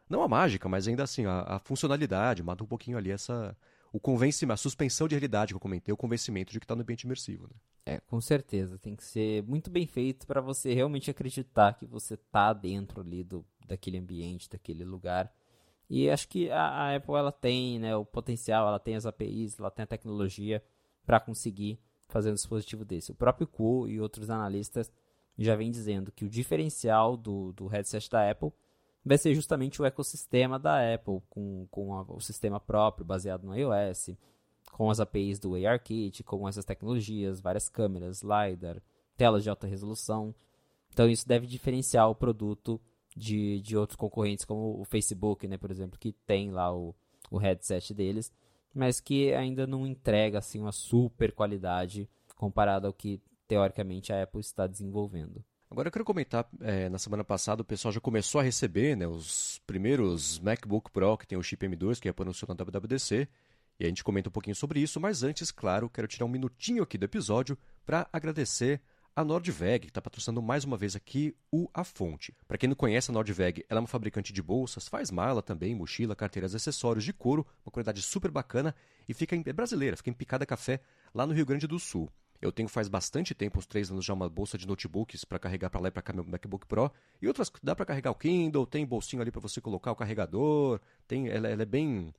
não a mágica, mas ainda assim a, a, funcionalidade, mata um pouquinho ali essa o convencimento, a suspensão de realidade que eu comentei, o convencimento de que está no ambiente imersivo. Né? É, com certeza, tem que ser muito bem feito para você realmente acreditar que você está dentro ali do, daquele ambiente, daquele lugar. E acho que a, a Apple ela tem né, o potencial, ela tem as APIs, ela tem a tecnologia para conseguir fazer um dispositivo desse. O próprio Kuo e outros analistas já vem dizendo que o diferencial do, do headset da Apple vai ser justamente o ecossistema da Apple, com, com a, o sistema próprio baseado no iOS, com as APIs do ARKit, com essas tecnologias, várias câmeras, LiDAR, telas de alta resolução. Então isso deve diferenciar o produto de, de outros concorrentes, como o Facebook, né, por exemplo, que tem lá o, o headset deles, mas que ainda não entrega assim, uma super qualidade comparado ao que teoricamente a Apple está desenvolvendo. Agora eu quero comentar, é, na semana passada o pessoal já começou a receber né, os primeiros MacBook Pro que tem o chip M2, que é anunciou na WWDC, e a gente comenta um pouquinho sobre isso, mas antes, claro, quero tirar um minutinho aqui do episódio para agradecer a Nordveg, que está patrocinando mais uma vez aqui o A Fonte. Para quem não conhece a Nordveg, ela é uma fabricante de bolsas, faz mala também, mochila, carteiras, acessórios de couro, uma qualidade super bacana e fica em, é brasileira, fica em Picada Café, lá no Rio Grande do Sul. Eu tenho faz bastante tempo, uns três anos já, uma bolsa de notebooks para carregar para lá e para cá meu MacBook Pro. E outras, dá para carregar o Kindle, tem bolsinho ali para você colocar o carregador, tem, ela, ela é bem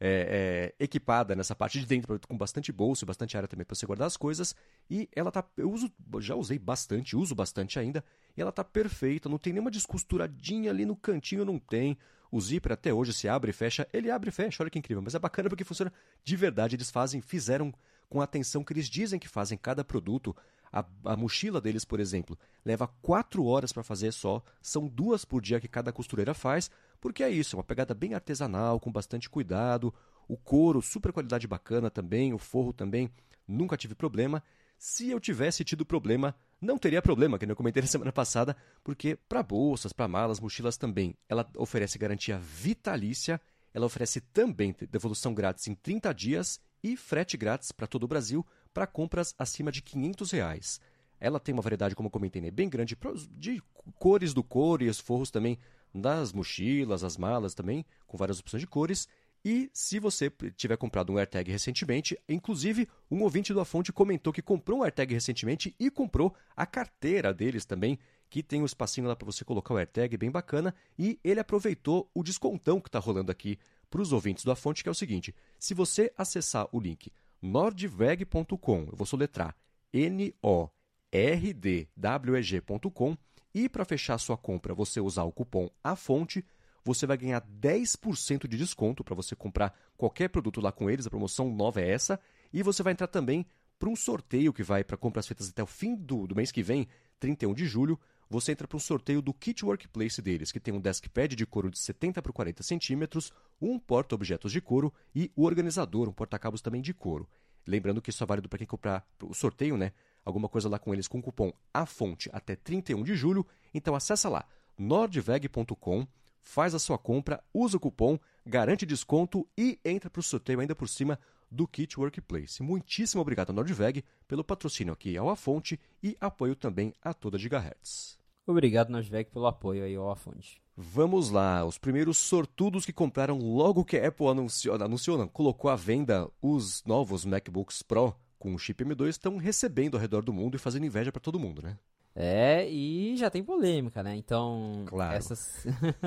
é, é, equipada nessa parte de dentro, com bastante bolso, bastante área também para você guardar as coisas. E ela tá. Eu uso, já usei bastante, uso bastante ainda. E ela tá perfeita, não tem nenhuma descosturadinha ali no cantinho, não tem. O zíper até hoje se abre e fecha, ele abre e fecha, olha que incrível. Mas é bacana porque funciona de verdade. Eles fazem, fizeram com a atenção que eles dizem que fazem cada produto. A, a mochila deles, por exemplo, leva quatro horas para fazer só, são duas por dia que cada costureira faz, porque é isso, é uma pegada bem artesanal, com bastante cuidado. O couro, super qualidade bacana também, o forro também, nunca tive problema. Se eu tivesse tido problema, não teria problema, que eu comentei na semana passada, porque para bolsas, para malas, mochilas também, ela oferece garantia vitalícia, ela oferece também devolução grátis em 30 dias e frete grátis para todo o Brasil para compras acima de 500 reais. Ela tem uma variedade, como eu comentei, né, bem grande de cores do couro e os forros também das mochilas, as malas também, com várias opções de cores. E se você tiver comprado um AirTag recentemente, inclusive um ouvinte do Fonte comentou que comprou um AirTag recentemente e comprou a carteira deles também, que tem um espacinho lá para você colocar o AirTag bem bacana, e ele aproveitou o descontão que está rolando aqui para os ouvintes do Fonte, que é o seguinte: se você acessar o link nordveg.com, eu vou soletrar N-O-R-D-W-E-G.com, e para fechar sua compra você usar o cupom A Fonte, você vai ganhar 10% de desconto para você comprar qualquer produto lá com eles. A promoção nova é essa. E você vai entrar também para um sorteio que vai para compras feitas até o fim do, do mês que vem, 31 de julho você entra para um sorteio do kit workplace deles, que tem um deskpad de couro de 70 por 40 centímetros, um porta-objetos de couro e o organizador, um porta-cabos também de couro. Lembrando que isso é válido para quem comprar o sorteio, né? Alguma coisa lá com eles com o cupom AFONTE até 31 de julho. Então acessa lá nordveg.com, faz a sua compra, usa o cupom, garante desconto e entra para o sorteio ainda por cima do Kit Workplace. Muitíssimo obrigado, Nordveg, pelo patrocínio aqui ao Afonte e apoio também a toda Gigahertz. Obrigado, Nordveg, pelo apoio aí ao Afonte. Vamos lá, os primeiros sortudos que compraram logo que a Apple anunciou, anunciou não, colocou à venda os novos MacBooks Pro com o chip M2 estão recebendo ao redor do mundo e fazendo inveja para todo mundo, né? É, e já tem polêmica, né? Então, claro. essas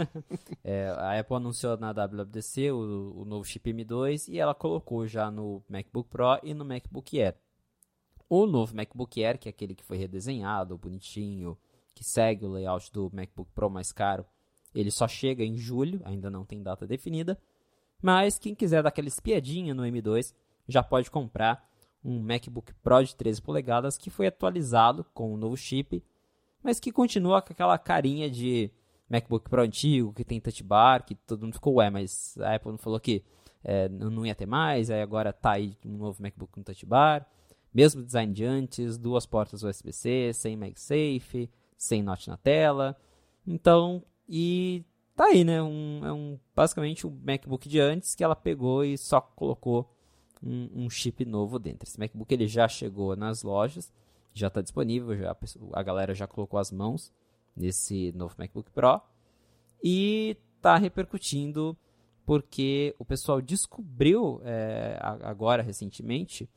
é, a Apple anunciou na WWDC o, o, novo chip M2 e ela colocou já no MacBook Pro e no MacBook Air. O novo MacBook Air, que é aquele que foi redesenhado, bonitinho, que segue o layout do MacBook Pro mais caro, ele só chega em julho, ainda não tem data definida. Mas quem quiser dar aquela espiadinha no M2 já pode comprar um MacBook Pro de 13 polegadas que foi atualizado com o um novo chip, mas que continua com aquela carinha de MacBook Pro antigo, que tem touch bar, que todo mundo ficou, ué, mas a Apple não falou que é, não ia ter mais, aí agora tá aí um novo MacBook com touch bar. Mesmo design de antes, duas portas USB-C, sem MagSafe, sem note na tela. Então, e tá aí, né? Um, é um, basicamente o um MacBook de antes que ela pegou e só colocou um, um, chip novo dentro. Esse MacBook ele já chegou nas lojas, já está disponível, já, a galera já colocou as mãos nesse novo MacBook Pro e está repercutindo porque o pessoal descobriu é, agora recentemente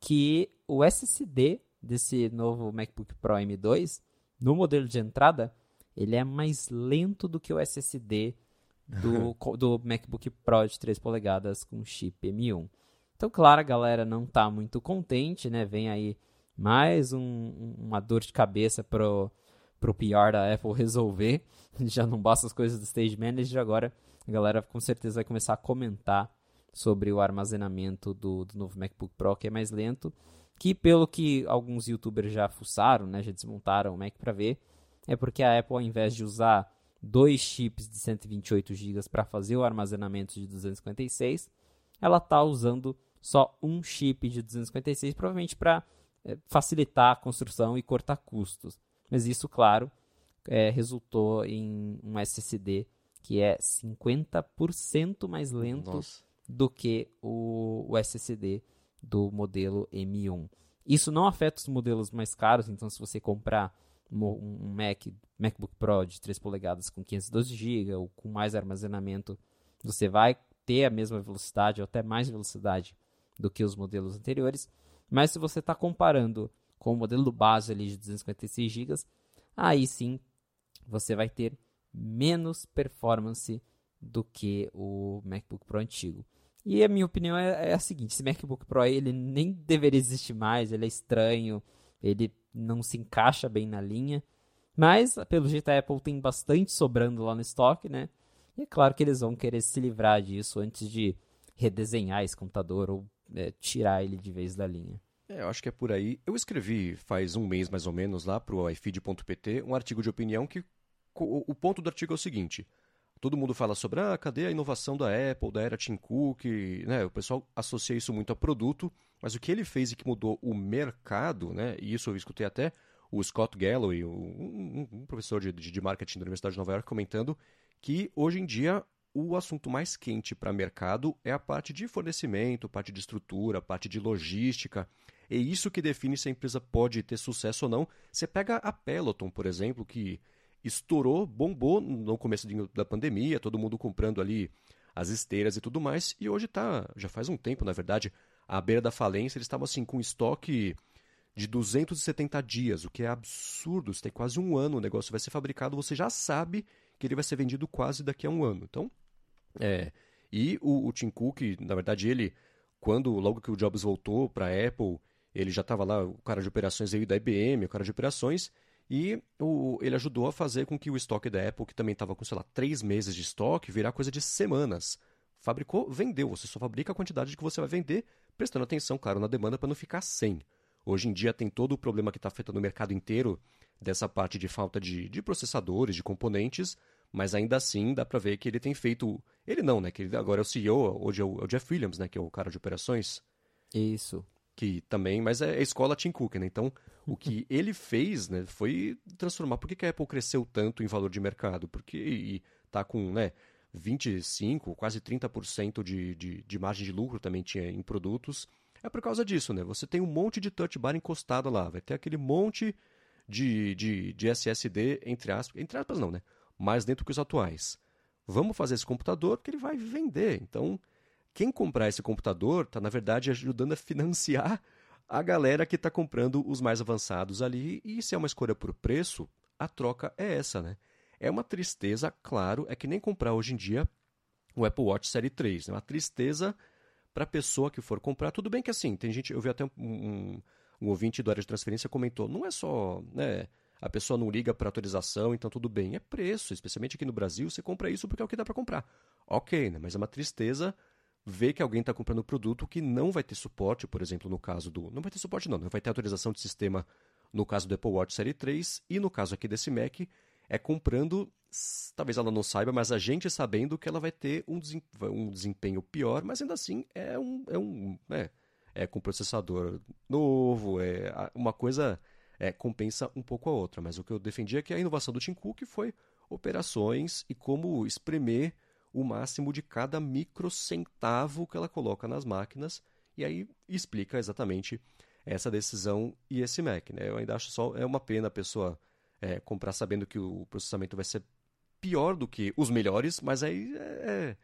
que o SSD desse novo MacBook Pro M2 no modelo de entrada ele é mais lento do que o SSD do, do MacBook Pro de 3 polegadas com chip M1. Então, claro, a galera não está muito contente, né? Vem aí mais um, uma dor de cabeça pro, pro PR da Apple resolver. Já não basta as coisas do Stage Manager, agora a galera com certeza vai começar a comentar sobre o armazenamento do, do novo MacBook Pro, que é mais lento. Que pelo que alguns youtubers já fuçaram, né, já desmontaram o Mac para ver, é porque a Apple, ao invés de usar dois chips de 128 GB para fazer o armazenamento de 256, ela está usando só um chip de 256, provavelmente para é, facilitar a construção e cortar custos. Mas isso, claro, é, resultou em um SSD que é 50% mais lento Nossa. do que o, o SSD do modelo M1. Isso não afeta os modelos mais caros, então se você comprar um Mac, MacBook Pro de 3 polegadas com 512 GB ou com mais armazenamento, você vai ter a mesma velocidade ou até mais velocidade do que os modelos anteriores. Mas se você está comparando com o modelo base ali de 256 GB, aí sim você vai ter menos performance do que o MacBook Pro antigo. E a minha opinião é, é a seguinte: esse MacBook Pro ele nem deveria existir mais, ele é estranho, ele não se encaixa bem na linha. Mas, pelo jeito, a Apple tem bastante sobrando lá no estoque, né? E é claro que eles vão querer se livrar disso antes de redesenhar esse computador ou é, tirar ele de vez da linha. É, eu acho que é por aí. Eu escrevi faz um mês mais ou menos lá para o iFeed.pt um artigo de opinião que o ponto do artigo é o seguinte: todo mundo fala sobre ah, cadê a inovação da Apple, da era Tim Cook, né? O pessoal associa isso muito a produto, mas o que ele fez e que mudou o mercado, né? E isso eu escutei até o Scott Galloway, um, um professor de, de marketing da Universidade de Nova York, comentando que hoje em dia o assunto mais quente para mercado é a parte de fornecimento, parte de estrutura, parte de logística. É isso que define se a empresa pode ter sucesso ou não. Você pega a Peloton, por exemplo, que estourou, bombou no começo da pandemia, todo mundo comprando ali as esteiras e tudo mais, e hoje está, já faz um tempo, na verdade, à beira da falência, eles estavam assim com estoque de 270 dias, o que é absurdo, você tem quase um ano, o negócio vai ser fabricado, você já sabe que ele vai ser vendido quase daqui a um ano. Então, é. E o, o Tim Cook, na verdade, ele, quando logo que o Jobs voltou para a Apple, ele já estava lá, o cara de operações aí da IBM, o cara de operações, e o, ele ajudou a fazer com que o estoque da Apple, que também estava com, sei lá, três meses de estoque, virar coisa de semanas. Fabricou, vendeu. Você só fabrica a quantidade que você vai vender, prestando atenção, claro, na demanda para não ficar sem. Hoje em dia tem todo o problema que está afetando o mercado inteiro dessa parte de falta de, de processadores, de componentes, mas ainda assim dá para ver que ele tem feito. Ele não, né? Que ele agora é o CEO, hoje é o, é o Jeff Williams, né? Que é o cara de operações. Isso que também, mas é a escola Tim Cook, né? Então, o que ele fez, né, foi transformar. Por que, que a Apple cresceu tanto em valor de mercado? Porque e tá com, né, 25, quase 30% de, de, de margem de lucro também tinha em produtos. É por causa disso, né? Você tem um monte de touch bar encostado lá, vai ter aquele monte de, de, de SSD, entre aspas, entre aspas não, né? Mais dentro que os atuais. Vamos fazer esse computador que ele vai vender. Então, quem comprar esse computador está, na verdade, ajudando a financiar a galera que está comprando os mais avançados ali. E se é uma escolha por preço, a troca é essa, né? É uma tristeza, claro, é que nem comprar hoje em dia o Apple Watch Série 3. É uma tristeza para a pessoa que for comprar. Tudo bem que assim, tem gente, eu vi até um, um, um ouvinte do área de transferência comentou, não é só, né, a pessoa não liga para atualização, então tudo bem. É preço, especialmente aqui no Brasil, você compra isso porque é o que dá para comprar. Ok, né, mas é uma tristeza vê que alguém está comprando um produto que não vai ter suporte, por exemplo, no caso do. Não vai ter suporte, não, não vai ter atualização de sistema no caso do Apple Watch Série 3 e no caso aqui desse Mac, é comprando, talvez ela não saiba, mas a gente sabendo que ela vai ter um, um desempenho pior, mas ainda assim é um. É, um, é, é com processador novo, é uma coisa é, compensa um pouco a outra. Mas o que eu defendi é que a inovação do Tim Cook foi operações e como espremer o máximo de cada microcentavo que ela coloca nas máquinas e aí explica exatamente essa decisão e esse Mac. Né? Eu ainda acho só é uma pena a pessoa é, comprar sabendo que o processamento vai ser pior do que os melhores, mas aí é, é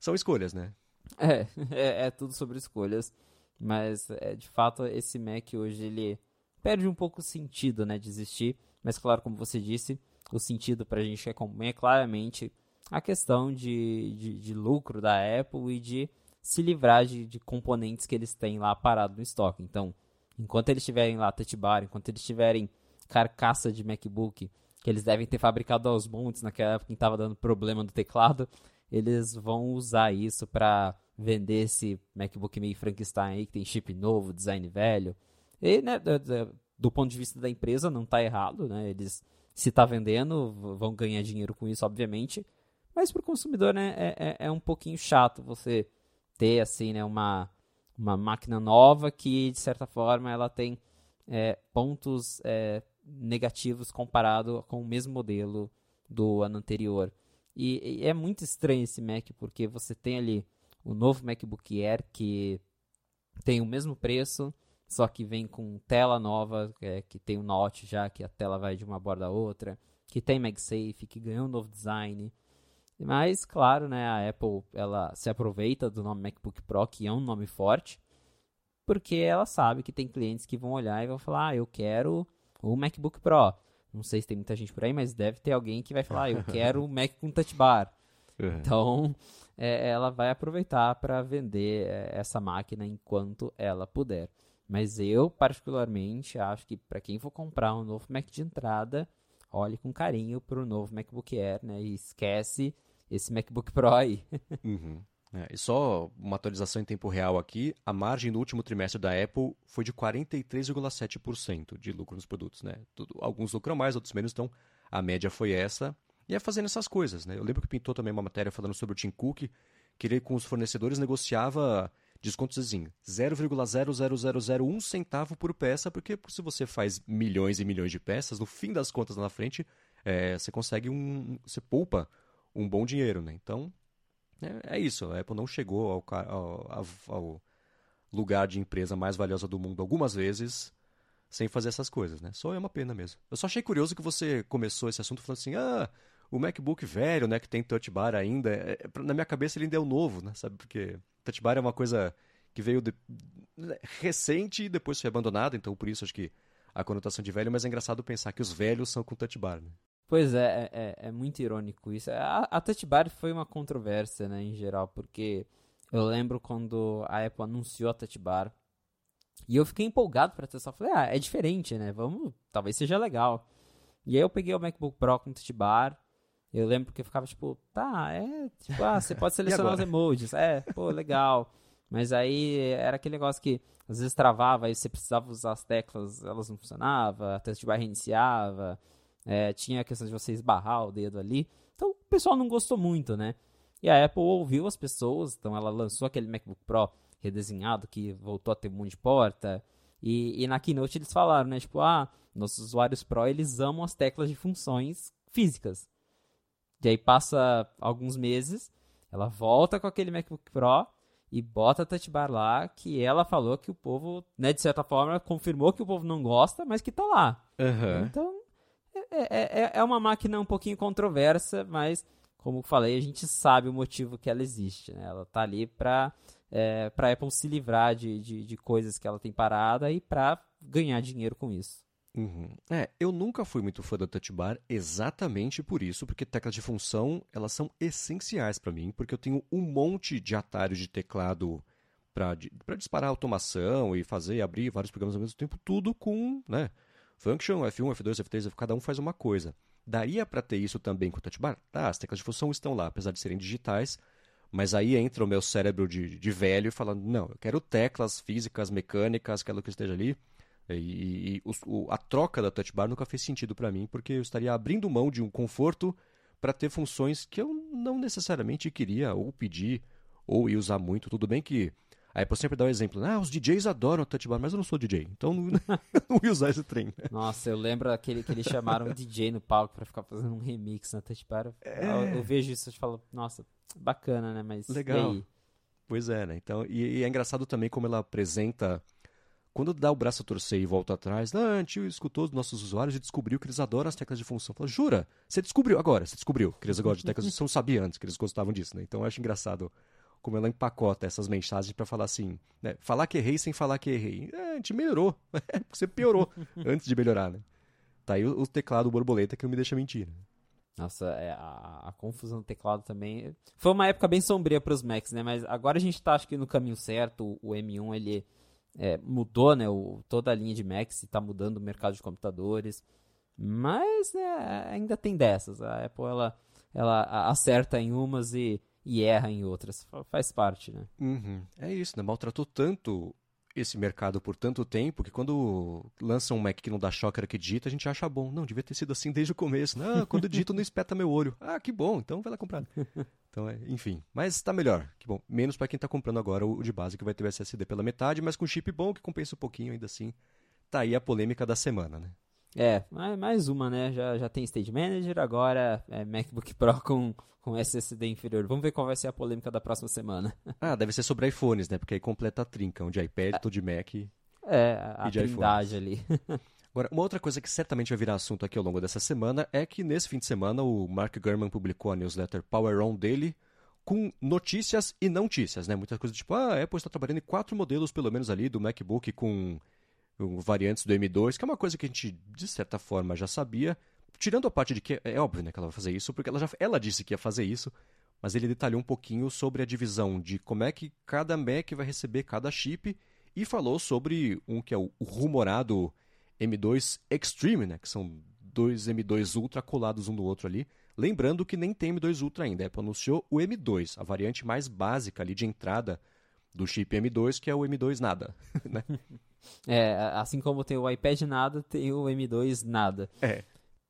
são escolhas, né? É, é, é, tudo sobre escolhas, mas é, de fato esse Mac hoje ele perde um pouco o sentido né, de existir, mas claro, como você disse, o sentido para a gente é, é claramente a questão de, de, de, lucro da Apple e de se livrar de, de componentes que eles têm lá parado no estoque. Então, enquanto eles tiverem lá touch bar, enquanto eles tiverem carcaça de MacBook, que eles devem ter fabricado aos montes naquela época que estava dando problema no teclado, eles vão usar isso para vender esse MacBook meio Frankenstein aí, que tem chip novo, design velho. E, né, do, ponto de vista da empresa, não está errado, né? Eles, se está vendendo, vão ganhar dinheiro com isso, obviamente. Mas para o consumidor, né, é, é, é, um pouquinho chato você ter, assim, né, uma, uma máquina nova que, de certa forma, ela tem é, pontos é, negativos comparado com o mesmo modelo do ano anterior. E, e, é muito estranho esse Mac, porque você tem ali o novo MacBook Air, que tem o mesmo preço, só que vem com tela nova, é, que tem o um Notch já, que a tela vai de uma borda a outra, que tem MagSafe, que ganhou um novo design, mas, claro, né, a Apple ela se aproveita do nome MacBook Pro, que é um nome forte, porque ela sabe que tem clientes que vão olhar e vão falar: ah, eu quero o MacBook Pro. Não sei se tem muita gente por aí, mas deve ter alguém que vai falar: ah, eu quero o Mac com Touch Bar. Uhum. Então, é, ela vai aproveitar para vender é, essa máquina enquanto ela puder. Mas eu, particularmente, acho que para quem for comprar um novo Mac de entrada, olhe com carinho para o novo MacBook Air, né? E esquece esse MacBook Pro aí. uhum. É, e só uma atualização em tempo real aqui, a margem no último trimestre da Apple foi de 43,7% de lucro nos produtos, né? Tudo, alguns lucram mais, outros menos, então a média foi essa. E é fazendo essas coisas, né? Eu lembro que pintou também uma matéria falando sobre o Tim Cook, que ele com os fornecedores negociava descontos assim, 0,00001 centavo por peça, porque se você faz milhões e milhões de peças, no fim das contas lá na frente, é, você consegue um. você poupa um bom dinheiro, né? Então, é, é isso. A Apple não chegou ao, ao, ao, lugar de empresa mais valiosa do mundo algumas vezes sem fazer essas coisas, né? Só é uma pena mesmo. Eu só achei curioso que você começou esse assunto falando assim, ah, o MacBook velho, né, que tem touch bar ainda, é, na minha cabeça ele ainda é o novo, né? Sabe, porque touch bar é uma coisa que veio de... recente e depois foi abandonada, então por isso acho que a conotação de velho, mas é engraçado pensar que os velhos são com touch bar, né? Pois é, é, é, é muito irônico isso. A, a Touch Bar foi uma controvérsia, né, em geral, porque eu lembro quando a Apple anunciou a Touch Bar e eu fiquei empolgado para testar. Falei, ah, é diferente, né? Vamos, talvez seja legal. E aí eu peguei o MacBook Pro com Touch Bar. Eu lembro que eu ficava tipo, tá, é, tipo, ah, você pode selecionar os emojis. É, pô, legal. Mas aí era aquele negócio que às vezes travava, aí você precisava usar as teclas, elas não funcionavam, a touch bar reiniciava. É, tinha a questão de você esbarrar o dedo ali. Então o pessoal não gostou muito, né? E a Apple ouviu as pessoas, então ela lançou aquele MacBook Pro redesenhado que voltou a ter um monte de porta. E, e na Keynote eles falaram, né? Tipo, ah, nossos usuários Pro eles amam as teclas de funções físicas. E aí passa alguns meses, ela volta com aquele MacBook Pro e bota a touch bar lá, que ela falou que o povo, né, de certa forma, confirmou que o povo não gosta, mas que tá lá. Uhum. Então, é, é, é uma máquina um pouquinho controversa, mas, como falei, a gente sabe o motivo que ela existe. Né? Ela está ali para é, a Apple se livrar de, de, de, coisas que ela tem parada e para ganhar dinheiro com isso. Uhum. É, eu nunca fui muito fã da Touch Bar exatamente por isso, porque teclas de função elas são essenciais para mim, porque eu tenho um monte de atalhos de teclado para disparar automação e fazer abrir vários programas ao mesmo tempo, tudo com, né, Function, F1, F2, F3, cada um faz uma coisa. Daria para ter isso também com o touch bar? Tá, as teclas de função estão lá, apesar de serem digitais, mas aí entra o meu cérebro de, de velho falando, não, eu quero teclas físicas, mecânicas, aquilo que esteja ali, E, e o, a troca da touch bar nunca fez sentido para mim, porque eu estaria abrindo mão de um conforto para ter funções que eu não necessariamente queria ou pedir ou ia usar muito. Tudo bem que a Apple sempre dá o um exemplo, ah, os DJs adoram a touch bar, mas eu não sou DJ, então não, não ia usar esse trem. Nossa, eu lembro aquele que eles chamaram um DJ no palco para ficar fazendo um remix na touch bar. É... Eu, eu, vejo isso e falo, nossa, bacana, né? Mas Legal. Pois é, né? Então, e, e é engraçado também como ela apresenta quando dá o braço a torcer e volta atrás, ah, a gente escutou os nossos usuários e descobriu que eles adoram as teclas de função. Fala, jura? Você descobriu agora, você descobriu que eles gostam de teclas de função, sabia antes que eles gostavam disso, né? Então eu acho engraçado como ela empacota essas mensagens para falar assim, né? Falar que errei sem falar que errei. É, a gente melhorou, é, você piorou antes de melhorar, né? Tá aí o, o teclado borboleta que não me deixa mentir. Né? Nossa, é, a, a, confusão do teclado também. Foi uma época bem sombria para os Macs, né? Mas agora a gente tá, acho que, no caminho certo. O, o M1 ele é, mudou, né? O, toda a linha de Macs está mudando o mercado de computadores. Mas né, ainda tem dessas. A Apple ela, ela acerta em umas e, e erra em outras. Faz parte, né? Uhum. É isso, né? Maltratou tanto esse mercado por tanto tempo que quando lança um Mac que não dá choque que digita, a gente acha bom. Não, devia ter sido assim desde o começo. Não, quando digito não espeta meu olho. Ah, que bom, então vai lá comprar. Então, é, enfim. Mas está melhor. Que bom. Menos para quem está comprando agora o de base, que vai ter o SSD pela metade, mas com chip bom, que compensa um pouquinho ainda assim. Tá aí a polêmica da semana, né? É, mais uma, né? Já, já tem Stage Manager, agora é MacBook Pro com, com SSD inferior. Vamos ver qual vai ser a polêmica da próxima semana. Ah, deve ser sobre iPhones, né? Porque aí completa a trinca, um de iPad, é, de Mac. É, a, a trindade ali. Agora, uma outra coisa que certamente vai virar assunto aqui ao longo dessa semana é que nesse fim de semana o Mark Gurman publicou a newsletter Power On dele com notícias e não notícias, né? Muitas coisas tipo, ah, a Apple está trabalhando em quatro modelos pelo menos ali do MacBook com variantes do M2, que é uma coisa que a gente, de certa forma, já sabia. Tirando a parte de que é óbvio né, que ela vai fazer isso, porque ela, já, ela disse que ia fazer isso, mas ele detalhou um pouquinho sobre a divisão de como é que cada Mac vai receber cada chip e falou sobre um que é o, o rumorado M2 Extreme, né, que são dois M2 Ultra colados um no outro ali. Lembrando que nem tem M2 Ultra ainda, a Apple anunciou o M2, a variante mais básica ali de entrada do chip M2, que é o M2 nada, né? É, assim como tem o iPad nada, tem o M2 nada. É.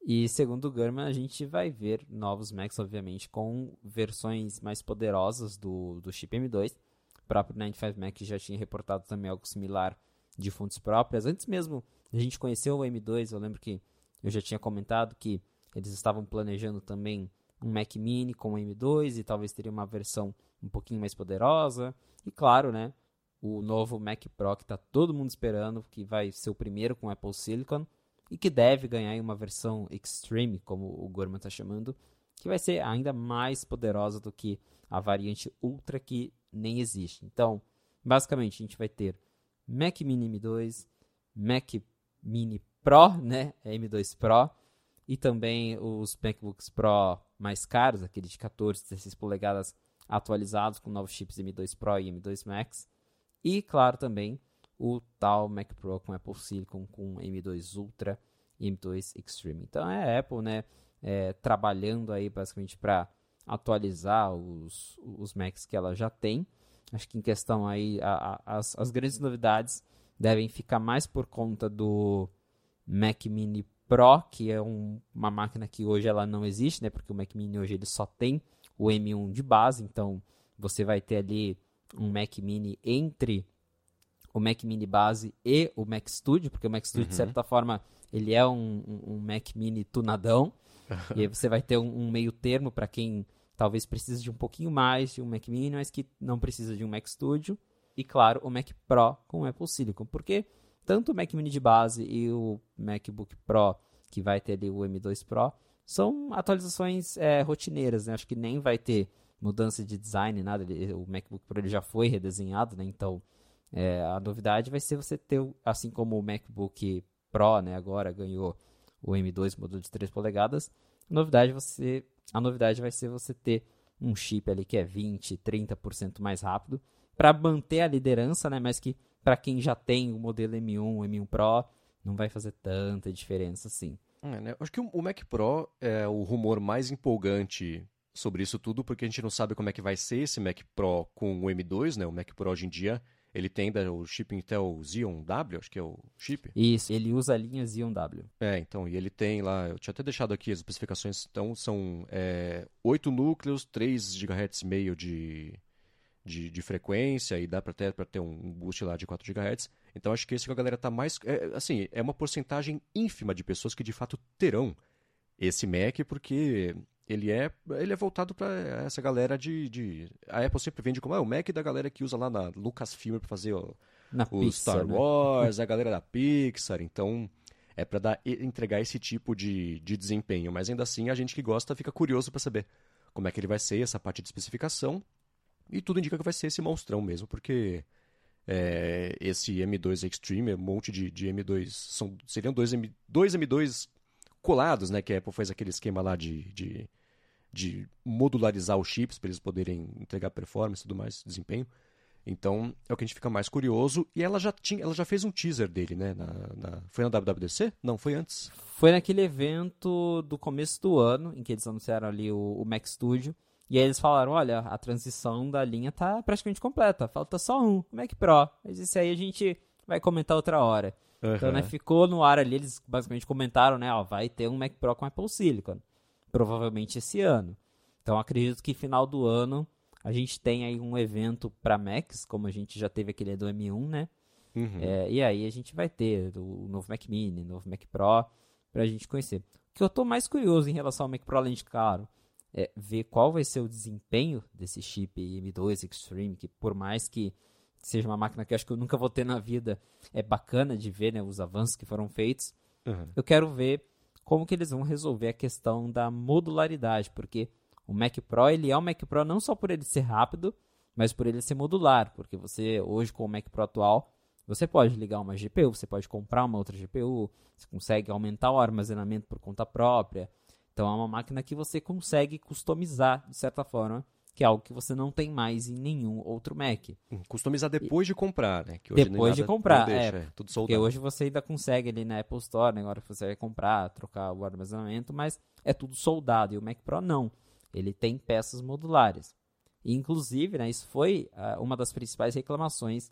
E segundo o Gurman, a gente vai ver novos Macs, obviamente, com versões mais poderosas do, do chip M2. O próprio 95 Mac já tinha reportado também algo similar de fontes próprias. Antes mesmo a gente conheceu o M2, eu lembro que eu já tinha comentado que eles estavam planejando também um Mac Mini com o M2 e talvez teria uma versão um pouquinho mais poderosa. E claro, né, o novo Mac Pro que está todo mundo esperando, que vai ser o primeiro com Apple Silicon e que deve ganhar uma versão Extreme, como o Gorman está chamando, que vai ser ainda mais poderosa do que a variante Ultra que nem existe. Então, basicamente, a gente vai ter Mac Mini M2, Mac Mini Pro, né, M2 Pro, e também os MacBooks Pro mais caros, aquele de 14, 16 polegadas atualizados com novos chips M2 Pro e M2 Max. E, claro, também o tal Mac Pro com Apple Silicon com M2 Ultra e M2 Extreme. Então é a Apple, né, é, trabalhando aí basicamente para atualizar os, os Macs que ela já tem. Acho que em questão aí, a, a, as, as grandes novidades devem ficar mais por conta do Mac Mini Pro, que é um, uma máquina que hoje ela não existe, né? Porque o Mac Mini hoje ele só tem o M1 de base, então você vai ter ali um Mac Mini entre o Mac Mini base e o Mac Studio, porque o Mac Studio, uhum. de certa forma, ele é um, um, Mac Mini tunadão. e aí você vai ter um, um meio termo para quem talvez precise de um pouquinho mais de um Mac Mini, mas que não precisa de um Mac Studio e, claro, o Mac Pro com o Apple Silicon. Porque tanto o Mac Mini de base e o MacBook Pro, que vai ter ali o M2 Pro, são atualizações é, rotineiras, né? Acho que nem vai ter mudança de design, nada. o MacBook Pro ele já foi redesenhado, né? Então, é, a novidade vai ser você ter, assim como o MacBook Pro, né? Agora ganhou o M2 modelo de 3 polegadas. A novidade, você, a novidade vai ser você ter um chip ali que é 20, 30% mais rápido para manter a liderança, né? Mas que para quem já tem o modelo M1, o M1 Pro, não vai fazer tanta diferença assim. É, né? Acho que o Mac Pro é o rumor mais empolgante sobre isso tudo, porque a gente não sabe como é que vai ser esse Mac Pro com o M2, né? O Mac Pro hoje em dia, Ele tem da, o chip Intel Xeon W, acho que é o chip. Isso, ele usa a linha Xeon W. É, então, e ele tem lá, eu tinha até deixado aqui as especificações, então são é, 8 núcleos, 3 GHz meio de, de, de frequência, e dá para ter, pra ter um boost lá de 4 GHz. Então acho que esse que a galera tá mais. É, assim, é uma porcentagem ínfima de pessoas que de fato terão esse Mac, porque ele é, ele é voltado para essa galera de, de, A Apple sempre vende como ah, o Mac da galera que usa lá na Lucasfilm para fazer o, o Pixar, Star né? Wars, a galera da Pixar. Então é para entregar esse tipo de, de desempenho. Mas ainda assim, a gente que gosta fica curioso para saber como é que ele vai ser, essa parte de especificação. E tudo indica que vai ser esse monstrão mesmo, porque é, esse M2 Extreme, um monte de, de M2, são, seriam dois, M, dois M2 colados, né? Que a Apple faz aquele esquema lá de, de, de modularizar os chips para eles poderem entregar performance e tudo mais, desempenho. Então é o que a gente fica mais curioso. E ela já tinha, ela já fez um teaser dele, né? Na, na, foi na WWDC? Não, foi antes. Foi naquele evento do começo do ano, em que eles anunciaram ali o, o Mac Studio. E aí eles falaram, olha, a transição da linha tá praticamente completa, falta só um, o Mac Pro. Mas isso aí a gente vai comentar outra hora. Uhum. Então, né, ficou no ar ali, eles basicamente comentaram, né, ó, vai ter um Mac Pro com Apple Silicon, provavelmente esse ano. Então, acredito que final do ano a gente tem aí um evento para Macs, como a gente já teve aquele do M1, né? Uhum. É, e aí a gente vai ter o novo Mac Mini, novo Mac Pro, pra gente conhecer. O que eu tô mais curioso em relação ao Mac Pro, além de claro, é ver qual vai ser o desempenho desse chip M2 Extreme, que por mais que seja uma máquina que eu acho que eu nunca vou ter na vida, é bacana de ver né, os avanços que foram feitos. Uhum. Eu quero ver como que eles vão resolver a questão da modularidade, porque o Mac Pro ele é um Mac Pro não só por ele ser rápido, mas por ele ser modular, porque você hoje com o Mac Pro atual você pode ligar uma GPU, você pode comprar uma outra GPU, você consegue aumentar o armazenamento por conta própria. Então é uma máquina que você consegue customizar de certa forma que é algo que você não tem mais em nenhum outro Mac. Hum, customizar depois e, de comprar, né? depois de comprar, deixa, é, é, tudo soldado. Porque hoje você ainda consegue ali na Apple Store, né, agora você vai comprar, trocar o armazenamento, mas é tudo soldado, e o Mac Pro não. Ele tem peças modulares. E, inclusive, né, isso foi uh, uma das principais reclamações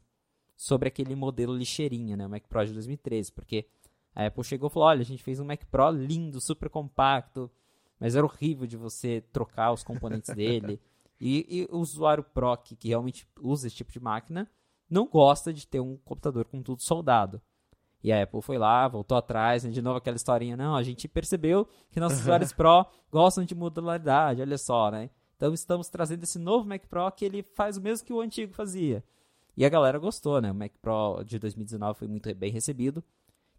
sobre aquele modelo lixeirinha, né, o Mac Pro de 2013, porque a Apple chegou e falou, olha, a gente fez um Mac Pro lindo, super compacto, mas era horrível de você trocar os componentes dele. E, e, o usuário Pro que, que realmente usa esse tipo de máquina não gosta de ter um computador com tudo soldado. E a Apple foi lá, voltou atrás, né, de novo aquela historinha, não, a gente percebeu que nossos usuários Pro gostam de modularidade, olha só, né? Então estamos trazendo esse novo Mac Pro que ele faz o mesmo que o antigo fazia. E a galera gostou, né? O Mac Pro de 2019 foi muito bem recebido.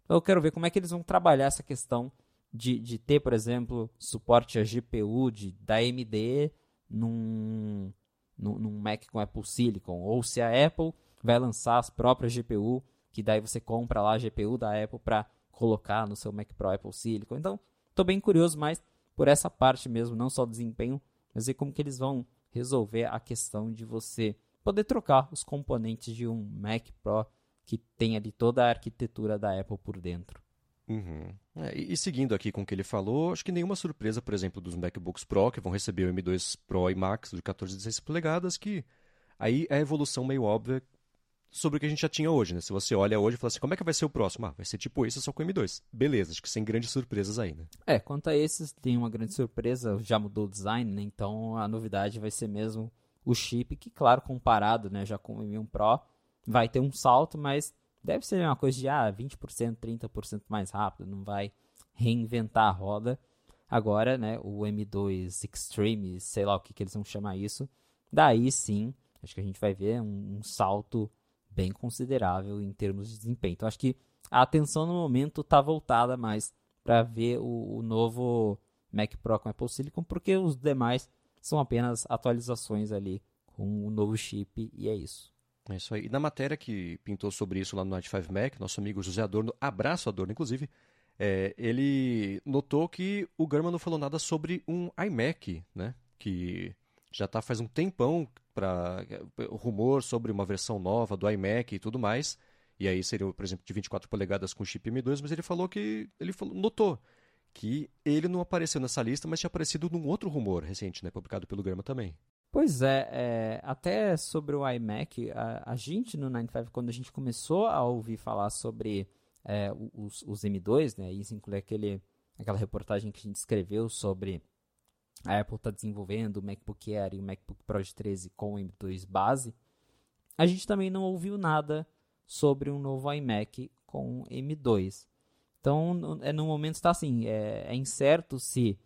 Então eu quero ver como é que eles vão trabalhar essa questão de, de ter, por exemplo, suporte a GPU de, da AMD num, num, num Mac com Apple Silicon, ou se a Apple vai lançar as próprias GPU, que daí você compra lá a GPU da Apple para colocar no seu Mac Pro Apple Silicon. Então, estou bem curioso mais por essa parte mesmo, não só desempenho, mas ver como que eles vão resolver a questão de você poder trocar os componentes de um Mac Pro que tem ali toda a arquitetura da Apple por dentro. Uhum. É, e, seguindo aqui com o que ele falou, acho que nenhuma surpresa, por exemplo, dos MacBooks Pro, que vão receber o M2 Pro e Max de 14 e 16 polegadas, que aí é a evolução meio óbvia sobre o que a gente já tinha hoje, né? Se você olha hoje e fala assim, como é que vai ser o próximo? Ah, vai ser tipo esse, só com M2. Beleza, acho que sem grandes surpresas aí, né? É, quanto a esses, tem uma grande surpresa, já mudou o design, né? Então a novidade vai ser mesmo o chip, que claro, comparado, né, já com o M1 Pro, vai ter um salto, mas deve ser uma coisa de ah, 20%, 30% mais rápido, não vai reinventar a roda. Agora, né, o M2 Extreme, sei lá o que, que eles vão chamar isso, daí sim, acho que a gente vai ver um, um salto bem considerável em termos de desempenho. Então, acho que a atenção no momento está voltada mais para ver o, o, novo Mac Pro com Apple Silicon, porque os demais são apenas atualizações ali com o novo chip e é isso. É isso aí. E na matéria que pintou sobre isso lá no Night 5 Mac, nosso amigo José Adorno, abraço Adorno, inclusive, é, ele notou que o Gurman não falou nada sobre um iMac, né? Que já está faz um tempão para rumor sobre uma versão nova do iMac e tudo mais. E aí seria, por exemplo, de 24 polegadas com chip M2, mas ele falou que ele falou, notou que ele não apareceu nessa lista, mas tinha aparecido num outro rumor recente, né, publicado pelo Gurman também. Pois é, é, até sobre o iMac, a, a, gente no 95, quando a gente começou a ouvir falar sobre é, os, os, M2, né, isso inclui aquele, aquela reportagem que a gente escreveu sobre a Apple está desenvolvendo o MacBook Air e o MacBook Pro de 13 com o M2 base, a gente também não ouviu nada sobre um novo iMac com M2. Então, é, no momento está assim, é, é incerto se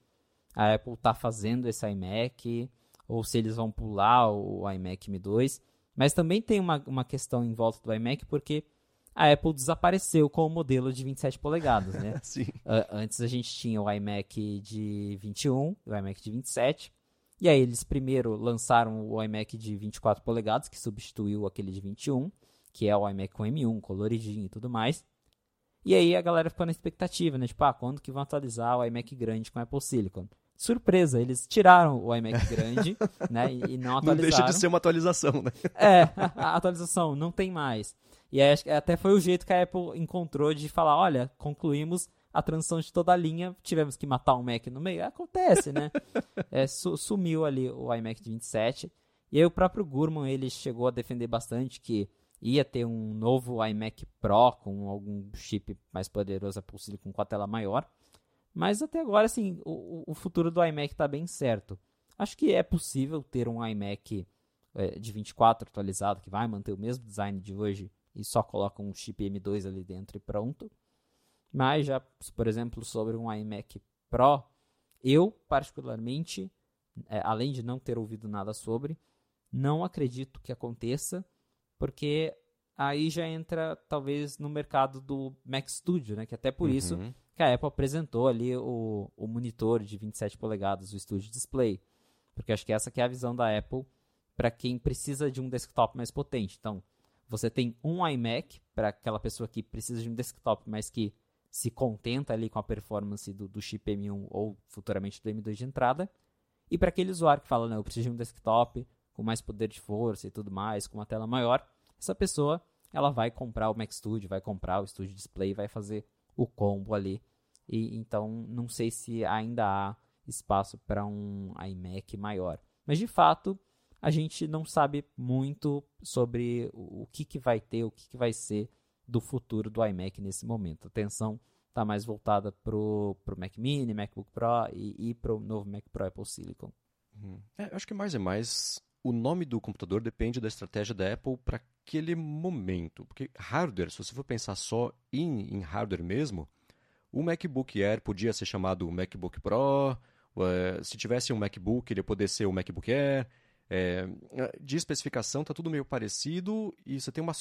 a Apple está fazendo esse iMac ou se eles vão pular o iMac M2. Mas também tem uma, uma questão em volta do iMac, porque a Apple desapareceu com o modelo de 27 polegadas, né? Sim. Uh, antes a gente tinha o iMac de 21 e o iMac de 27. E aí eles primeiro lançaram o iMac de 24 polegadas, que substituiu aquele de 21, que é o iMac com M1, coloridinho e tudo mais. E aí a galera ficou na expectativa, né? Tipo, ah, quando que vão atualizar o iMac grande com Apple Silicon? Surpresa, eles tiraram o iMac grande, né, e, e, não atualizaram. Não deixa de ser uma atualização, né? É, a atualização não tem mais. E aí, até foi o jeito que a Apple encontrou de falar, olha, concluímos a transição de toda a linha, tivemos que matar um Mac no meio. Acontece, né? é, su sumiu ali o iMac de 27. E aí o próprio Gurman, ele chegou a defender bastante que ia ter um novo iMac Pro com algum chip mais poderoso, possível com a tela maior. Mas até agora, assim, o, o futuro do iMac está bem certo. Acho que é possível ter um iMac é, de 24 atualizado, que vai manter o mesmo design de hoje e só coloca um chip M2 ali dentro e pronto. Mas já, por exemplo, sobre um iMac Pro, eu particularmente, é, além de não ter ouvido nada sobre, não acredito que aconteça, porque aí já entra talvez no mercado do Mac Studio, né? Que até por uhum. isso que a Apple apresentou ali o, o monitor de 27 polegadas, o Studio Display. Porque acho que essa que é a visão da Apple para quem precisa de um desktop mais potente. Então, você tem um iMac para aquela pessoa que precisa de um desktop, mas que se contenta ali com a performance do, do chip M1 ou futuramente do M2 de entrada. E para aquele usuário que fala, não, eu preciso de um desktop com mais poder de força e tudo mais, com uma tela maior, essa pessoa ela vai comprar o Mac Studio, vai comprar o Studio Display, vai fazer o combo ali e então não sei se ainda há espaço para um iMac maior. Mas de fato, a gente não sabe muito sobre o que, que vai ter, o que, que vai ser do futuro do iMac nesse momento. A atenção está mais voltada para o Mac Mini, MacBook Pro e, e para o novo Mac Pro Apple Silicon. Uhum. É, acho que mais e mais o nome do computador depende da estratégia da Apple para aquele momento. Porque hardware, se você for pensar só em, em hardware mesmo, o MacBook Air podia ser chamado MacBook Pro, uh, se tivesse um MacBook, ele poderia ser o MacBook Air. É, de especificação está tudo meio parecido e você tem uma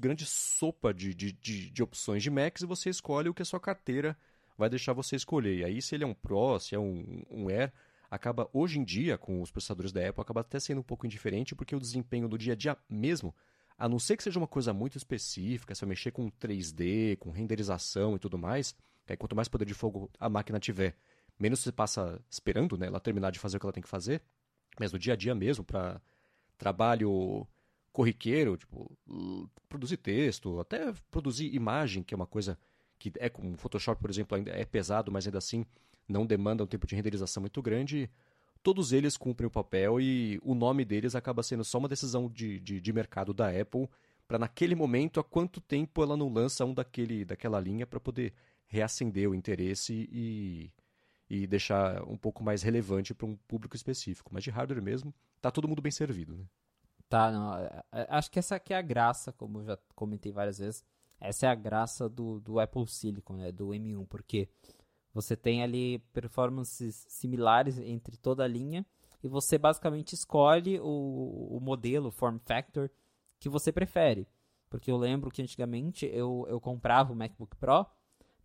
grande sopa de, de, de, de, opções de Macs e você escolhe o que a sua carteira vai deixar você escolher. E aí, se ele é um Pro, se é um, um Air, acaba hoje em dia, com os processadores da Apple, acaba até sendo um pouco indiferente porque o desempenho do dia a dia mesmo, a não ser que seja uma coisa muito específica, se eu mexer com 3D, com renderização e tudo mais, Quanto mais poder de fogo a máquina tiver, menos você passa esperando né, ela terminar de fazer o que ela tem que fazer. Mas no dia a dia mesmo, para trabalho corriqueiro, tipo, produzir texto, até produzir imagem, que é uma coisa que é com o Photoshop, por exemplo, ainda é pesado, mas ainda assim não demanda um tempo de renderização muito grande. Todos eles cumprem o papel e o nome deles acaba sendo só uma decisão de, de, de mercado da Apple para naquele momento há quanto tempo ela não lança um daquele, daquela linha para poder reacender o interesse e, e deixar um pouco mais relevante para um público específico. Mas de hardware mesmo, tá todo mundo bem servido, né? Tá, não, é, é, acho que essa aqui é a graça, como eu já comentei várias vezes, essa é a graça do, do Apple Silicon, né, do M1, porque você tem ali performances similares entre toda a linha e você basicamente escolhe o, o modelo, o form factor que você prefere. Porque eu lembro que antigamente eu, eu comprava o MacBook Pro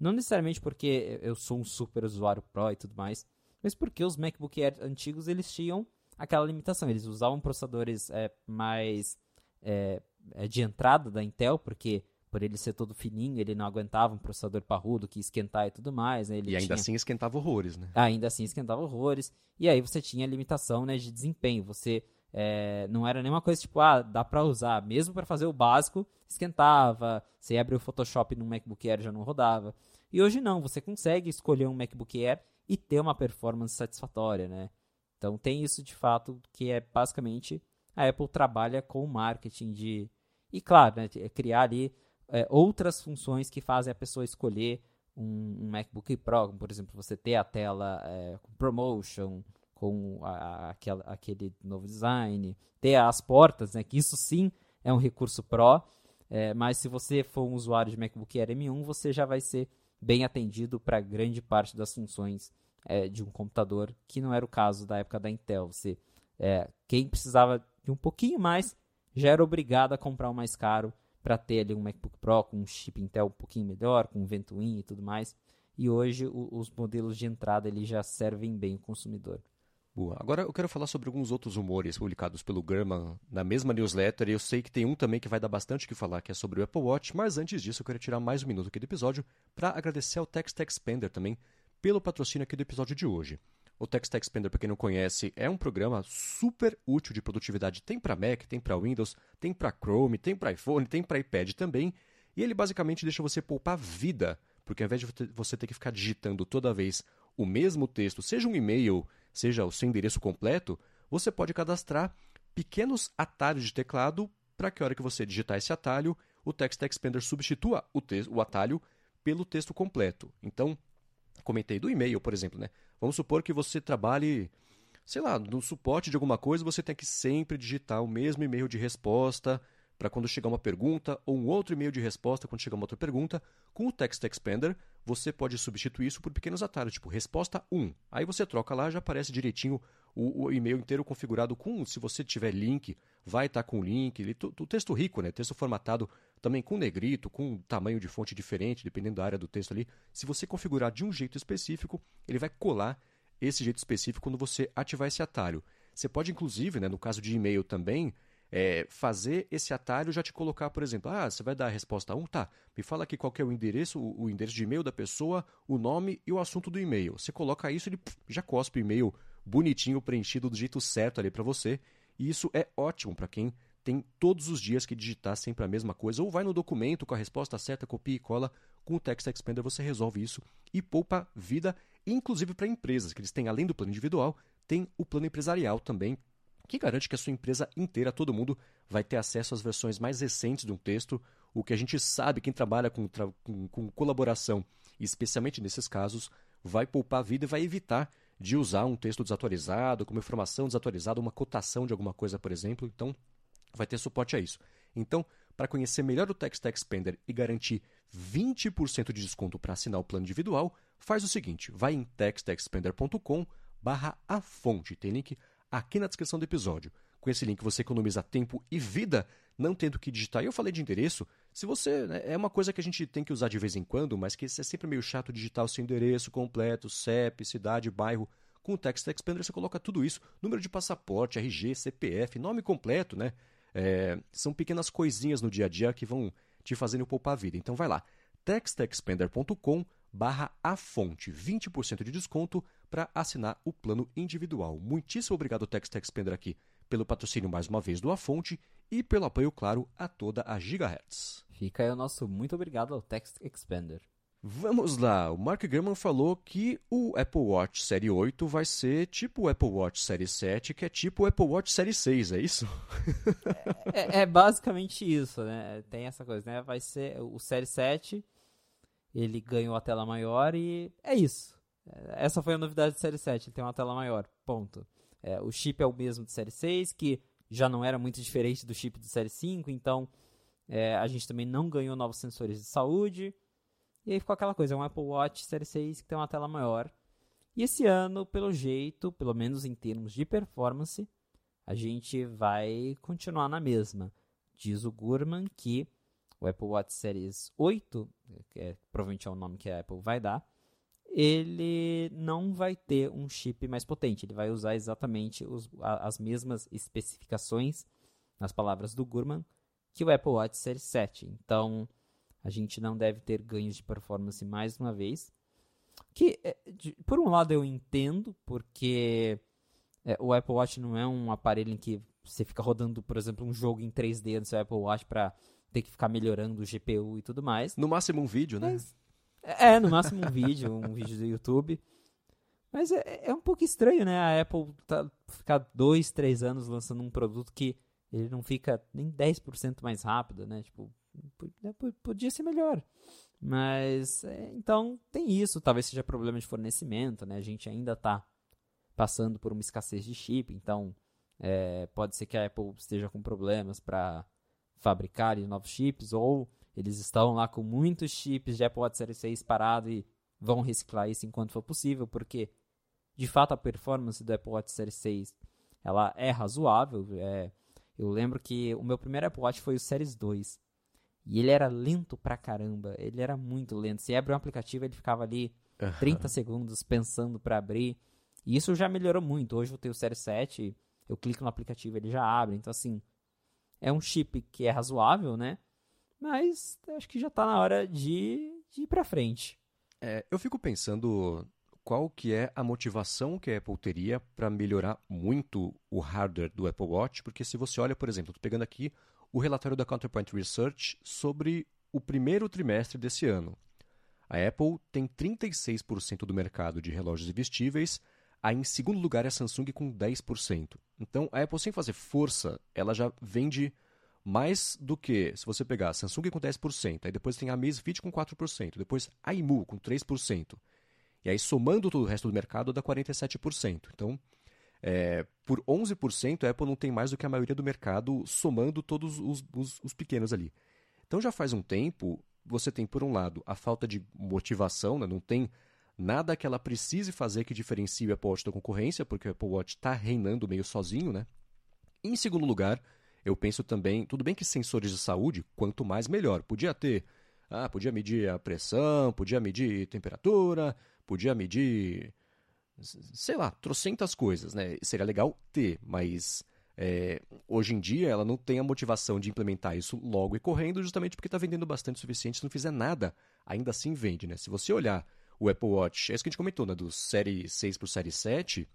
não necessariamente porque eu sou um super usuário Pro e tudo mais, mas porque os MacBook Air antigos eles tinham aquela limitação. Eles usavam processadores é, mais é, é, de entrada da Intel, porque por ele ser todo fininho, ele não aguentava um processador parrudo que esquentar e tudo mais. Né? e ainda tinha... assim esquentava horrores, né? Ainda assim esquentava horrores. E aí você tinha limitação né, de desempenho. Você é, não era nenhuma coisa tipo, ah, dá pra usar. Mesmo para fazer o básico, esquentava. Você ia abrir o Photoshop no MacBook Air já não rodava. E hoje não, você consegue escolher um MacBook Air e ter uma performance satisfatória, né? Então tem isso de fato que é basicamente a Apple trabalha com marketing de e claro, né, criar ali é, outras funções que fazem a pessoa escolher um, um, MacBook Pro, por exemplo, você ter a tela é, com promotion, com a, a, aquela, aquele novo design, ter as portas, né, que isso sim é um recurso Pro, é, mas se você for um usuário de MacBook Air M1, você já vai ser bem atendido para grande parte das funções é, de um computador, que não era o caso da época da Intel. Você, é, quem precisava de um pouquinho mais já era obrigado a comprar o mais caro para ter ali um MacBook Pro com um chip Intel um pouquinho melhor, com Ventoin e tudo mais. E hoje o, os modelos de entrada eles já servem bem o consumidor. Boa. Agora eu quero falar sobre alguns outros rumores publicados pelo German na mesma newsletter. E eu sei que tem um também que vai dar bastante o que falar, que é sobre o Apple Watch. Mas antes disso, eu quero tirar mais um minuto aqui do episódio para agradecer ao Text Expander também pelo patrocínio aqui do episódio de hoje. O Text Expander, para quem não conhece, é um programa super útil de produtividade. Tem para Mac, tem para Windows, tem para Chrome, tem para iPhone, tem para iPad também. E ele basicamente deixa você poupar vida, porque ao invés de você ter que ficar digitando toda vez o mesmo texto, seja um e-mail, seja o seu endereço completo, você pode cadastrar pequenos atalhos de teclado para que a hora que você digitar esse atalho, o Text Expander substitua o, o atalho pelo texto completo. Então, comentei do e-mail, por exemplo, né? Vamos supor que você trabalhe, sei lá, no suporte de alguma coisa, você tem que sempre digitar o mesmo e-mail de resposta para quando chegar uma pergunta, ou um outro e-mail de resposta quando chegar uma outra pergunta. Com o Text Expander, você pode substituir isso por pequenos atalhos, tipo resposta 1. Aí você troca lá, já aparece direitinho o, o e-mail inteiro configurado com, se você tiver link, vai estar tá com o link, o texto rico, né? texto formatado também com negrito, com tamanho de fonte diferente, dependendo da área do texto ali. Se você configurar de um jeito específico, ele vai colar esse jeito específico quando você ativar esse atalho. Você pode, inclusive, né, no caso de e-mail também, é, fazer esse atalho já te colocar, por exemplo, ah, você vai dar a resposta 1, tá, me fala aqui qual é o endereço, o, o endereço de e-mail da pessoa, o nome e o assunto do e-mail. Você coloca isso, ele já cospe o e-mail bonitinho, preenchido do jeito certo ali para você, e isso é ótimo para quem tem todos os dias que digitar sempre a mesma coisa, ou vai no documento com a resposta certa, copia e cola, com o Text Expander você resolve isso e poupa vida, inclusive para empresas, que eles têm, além do plano individual, tem o plano empresarial também, que garante que a sua empresa inteira, todo mundo, vai ter acesso às versões mais recentes de um texto. O que a gente sabe, quem trabalha com, tra com, com colaboração, especialmente nesses casos, vai poupar a vida e vai evitar de usar um texto desatualizado, com uma informação desatualizada, uma cotação de alguma coisa, por exemplo. Então, vai ter suporte a isso. Então, para conhecer melhor o Text Expander e garantir 20% de desconto para assinar o plano individual, faz o seguinte, vai em textexpander.com barra a fonte. Tem link aqui na descrição do episódio. Com esse link você economiza tempo e vida, não tendo que digitar. E eu falei de endereço, se você. Né, é uma coisa que a gente tem que usar de vez em quando, mas que é sempre meio chato digitar o seu endereço completo, CEP, cidade, bairro. Com o Text Expander você coloca tudo isso, número de passaporte, RG, CPF, nome completo, né? É, são pequenas coisinhas no dia a dia que vão te fazendo poupar a vida. Então vai lá, textexpander.com barra a fonte, 20% de desconto para assinar o plano individual. Muitíssimo obrigado, Text Expander, aqui pelo patrocínio mais uma vez do A Fonte e pelo apoio, claro, a toda a Gigahertz. Fica aí o nosso muito obrigado ao Text Expander. Vamos lá, o Mark Gurman falou que o Apple Watch Série 8 vai ser tipo o Apple Watch Série 7, que é tipo o Apple Watch Série 6, é isso? é, é, é, basicamente isso, né? Tem essa coisa, né? Vai ser o Série 7, ele ganhou a tela maior e é isso. Essa foi a novidade do Série 7, ele tem uma tela maior, ponto. É, o chip é o mesmo do Série 6, que já não era muito diferente do chip do Série 5, então é, a gente também não ganhou novos sensores de saúde. E aí ficou aquela coisa, é um Apple Watch Série 6 que tem uma tela maior. E esse ano, pelo jeito, pelo menos em termos de performance, a gente vai continuar na mesma. Diz o Gurman que o Apple Watch Series 8, que é, provavelmente é o nome que a Apple vai dar, ele não vai ter um chip mais potente. Ele vai usar exatamente os, a, as mesmas especificações, nas palavras do Gurman, que o Apple Watch Series 7. Então, a gente não deve ter ganhos de performance mais uma vez. Que, é, por um lado, eu entendo, porque é, o Apple Watch não é um aparelho em que você fica rodando, por exemplo, um jogo em 3D no seu Apple Watch para ter que ficar melhorando o GPU e tudo mais. No máximo um vídeo, né? Mas, é, no máximo um vídeo, um vídeo do YouTube. Mas é, é um pouco estranho, né? A Apple tá, ficar dois, três anos lançando um produto que ele não fica nem 10% mais rápido, né? Tipo, né, podia ser melhor. Mas, é, então, tem isso. Talvez seja problema de fornecimento, né? A gente ainda está passando por uma escassez de chip, então é, pode ser que a Apple esteja com problemas para fabricar novos chips, ou eles estão lá com muitos chips de Apple Watch Series 6 parado e vão reciclar isso enquanto for possível, porque de fato a performance do Apple Watch Series 6 ela é razoável. É, eu lembro que o meu primeiro Apple Watch foi o Series 2. E ele era lento pra caramba. Ele era muito lento. Se abre um aplicativo, ele ficava ali 30 segundos pensando para abrir. E isso já melhorou muito. Hoje eu tenho o Series 7, eu clico no aplicativo, ele já abre. Então, assim, é um chip que é razoável, né? Mas acho que já tá na hora de, de ir pra frente. É, eu fico pensando qual que é a motivação que a Apple teria para melhorar muito o hardware do Apple Watch, porque se você olha, por exemplo, estou pegando aqui o relatório da Counterpoint Research sobre o primeiro trimestre desse ano. A Apple tem 36% do mercado de relógios e vestíveis, aí em segundo lugar é a Samsung com 10%. Então a Apple, sem fazer força, ela já vende mais do que, se você pegar a Samsung com 10%, aí depois tem a Amazfit com 4%, depois a Imu com 3%, e aí somando todo o resto do mercado dá 47%. Então, é, por 11%, a Apple não tem mais do que a maioria do mercado, somando todos os, os, os, pequenos ali. Então já faz um tempo, você tem, por um lado, a falta de motivação, né? não tem nada que ela precise fazer que diferencie o Apple Watch da concorrência, porque o Apple Watch está reinando meio sozinho. Né? Em segundo lugar, eu penso também, tudo bem que sensores de saúde, quanto mais melhor. Podia ter, ah, podia medir a pressão, podia medir temperatura, podia medir sei lá, trocentas coisas, né? Seria legal ter, mas é, hoje em dia ela não tem a motivação de implementar isso logo e correndo, justamente porque está vendendo bastante o suficiente. Se não fizer nada, ainda assim vende, né? Se você olhar o Apple Watch, é isso que a gente comentou, né? Do Série 6 para o Série 7,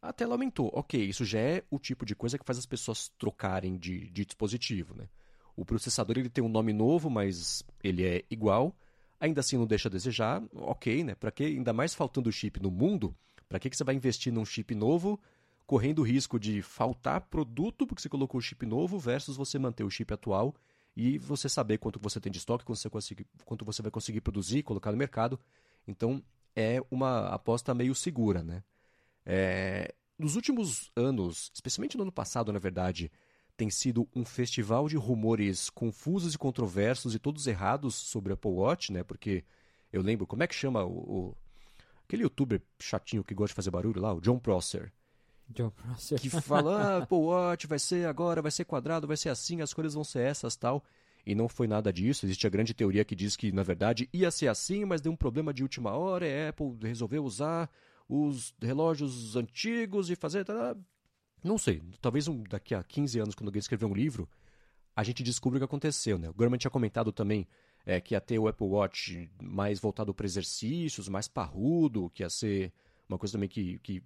a tela aumentou. Ok, isso já é o tipo de coisa que faz as pessoas trocarem de, de dispositivo, né? O processador ele tem um nome novo, mas ele é igual. Ainda assim não deixa a desejar, ok, né? Para que ainda mais faltando chip no mundo, para que, que você vai investir num chip novo, correndo o risco de faltar produto porque você colocou o chip novo, versus você manter o chip atual e você saber quanto você tem de estoque, quanto você, quanto você vai conseguir produzir, colocar no mercado. Então, é uma aposta meio segura, né? É, nos últimos anos, especialmente no ano passado, na verdade, tem sido um festival de rumores confusos e controversos e todos errados sobre o Apple Watch, né? Porque eu lembro, como é que chama o, o Aquele youtuber chatinho que gosta de fazer barulho lá, o John Prosser. John Prosser. Que fala, ah, Apple Watch vai ser agora, vai ser quadrado, vai ser assim, as cores vão ser essas tal. E não foi nada disso. Existe a grande teoria que diz que, na verdade, ia ser assim, mas deu um problema de última hora e a Apple resolveu usar os relógios antigos e fazer. Não sei. Talvez um, daqui a 15 anos, quando alguém escrever um livro, a gente descubra o que aconteceu. Né? O Gurman tinha comentado também é, que ia ter o Apple Watch mais voltado para exercícios, mais parrudo, que ia ser uma coisa também que, que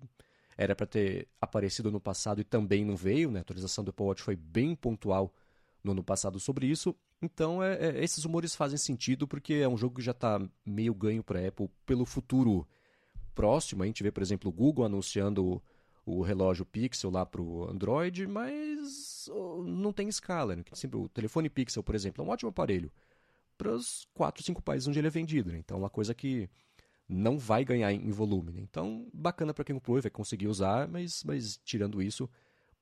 era para ter aparecido no passado e também não veio. Né? A atualização do Apple Watch foi bem pontual no ano passado sobre isso. Então, é, é, esses rumores fazem sentido porque é um jogo que já está meio ganho para a Apple pelo futuro próximo. A gente vê, por exemplo, o Google anunciando o relógio Pixel lá para o Android, mas não tem escala. Né? Sempre, o telefone Pixel, por exemplo, é um ótimo aparelho para os quatro, cinco países onde ele é vendido. Né? Então, é uma coisa que não vai ganhar em volume. Né? Então, bacana para quem comprou e vai conseguir usar, mas, mas tirando isso,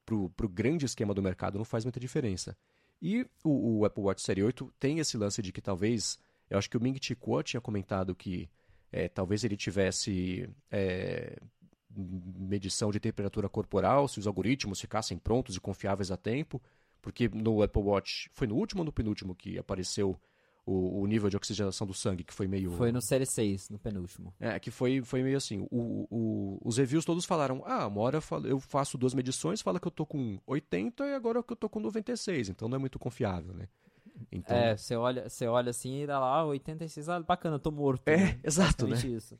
para o grande esquema do mercado não faz muita diferença. E o, o, Apple Watch Série 8 tem esse lance de que talvez, eu acho que o Ming Chi Kuo tinha comentado que é, talvez ele tivesse é, medição de temperatura corporal, se os algoritmos ficassem prontos e confiáveis a tempo, porque no Apple Watch, foi no último ou no penúltimo que apareceu o, o, nível de oxigenação do sangue, que foi meio. Foi no Série 6, no penúltimo. É, que foi, foi meio assim. O, o, os reviews todos falaram: ah, uma hora eu faço duas medições, fala que eu tô com 80 e agora que eu tô com 96, então não é muito confiável, né? Então... É, você olha, você olha assim e dá lá 86, ah, bacana, tô morto. É, né? exato, né? Isso.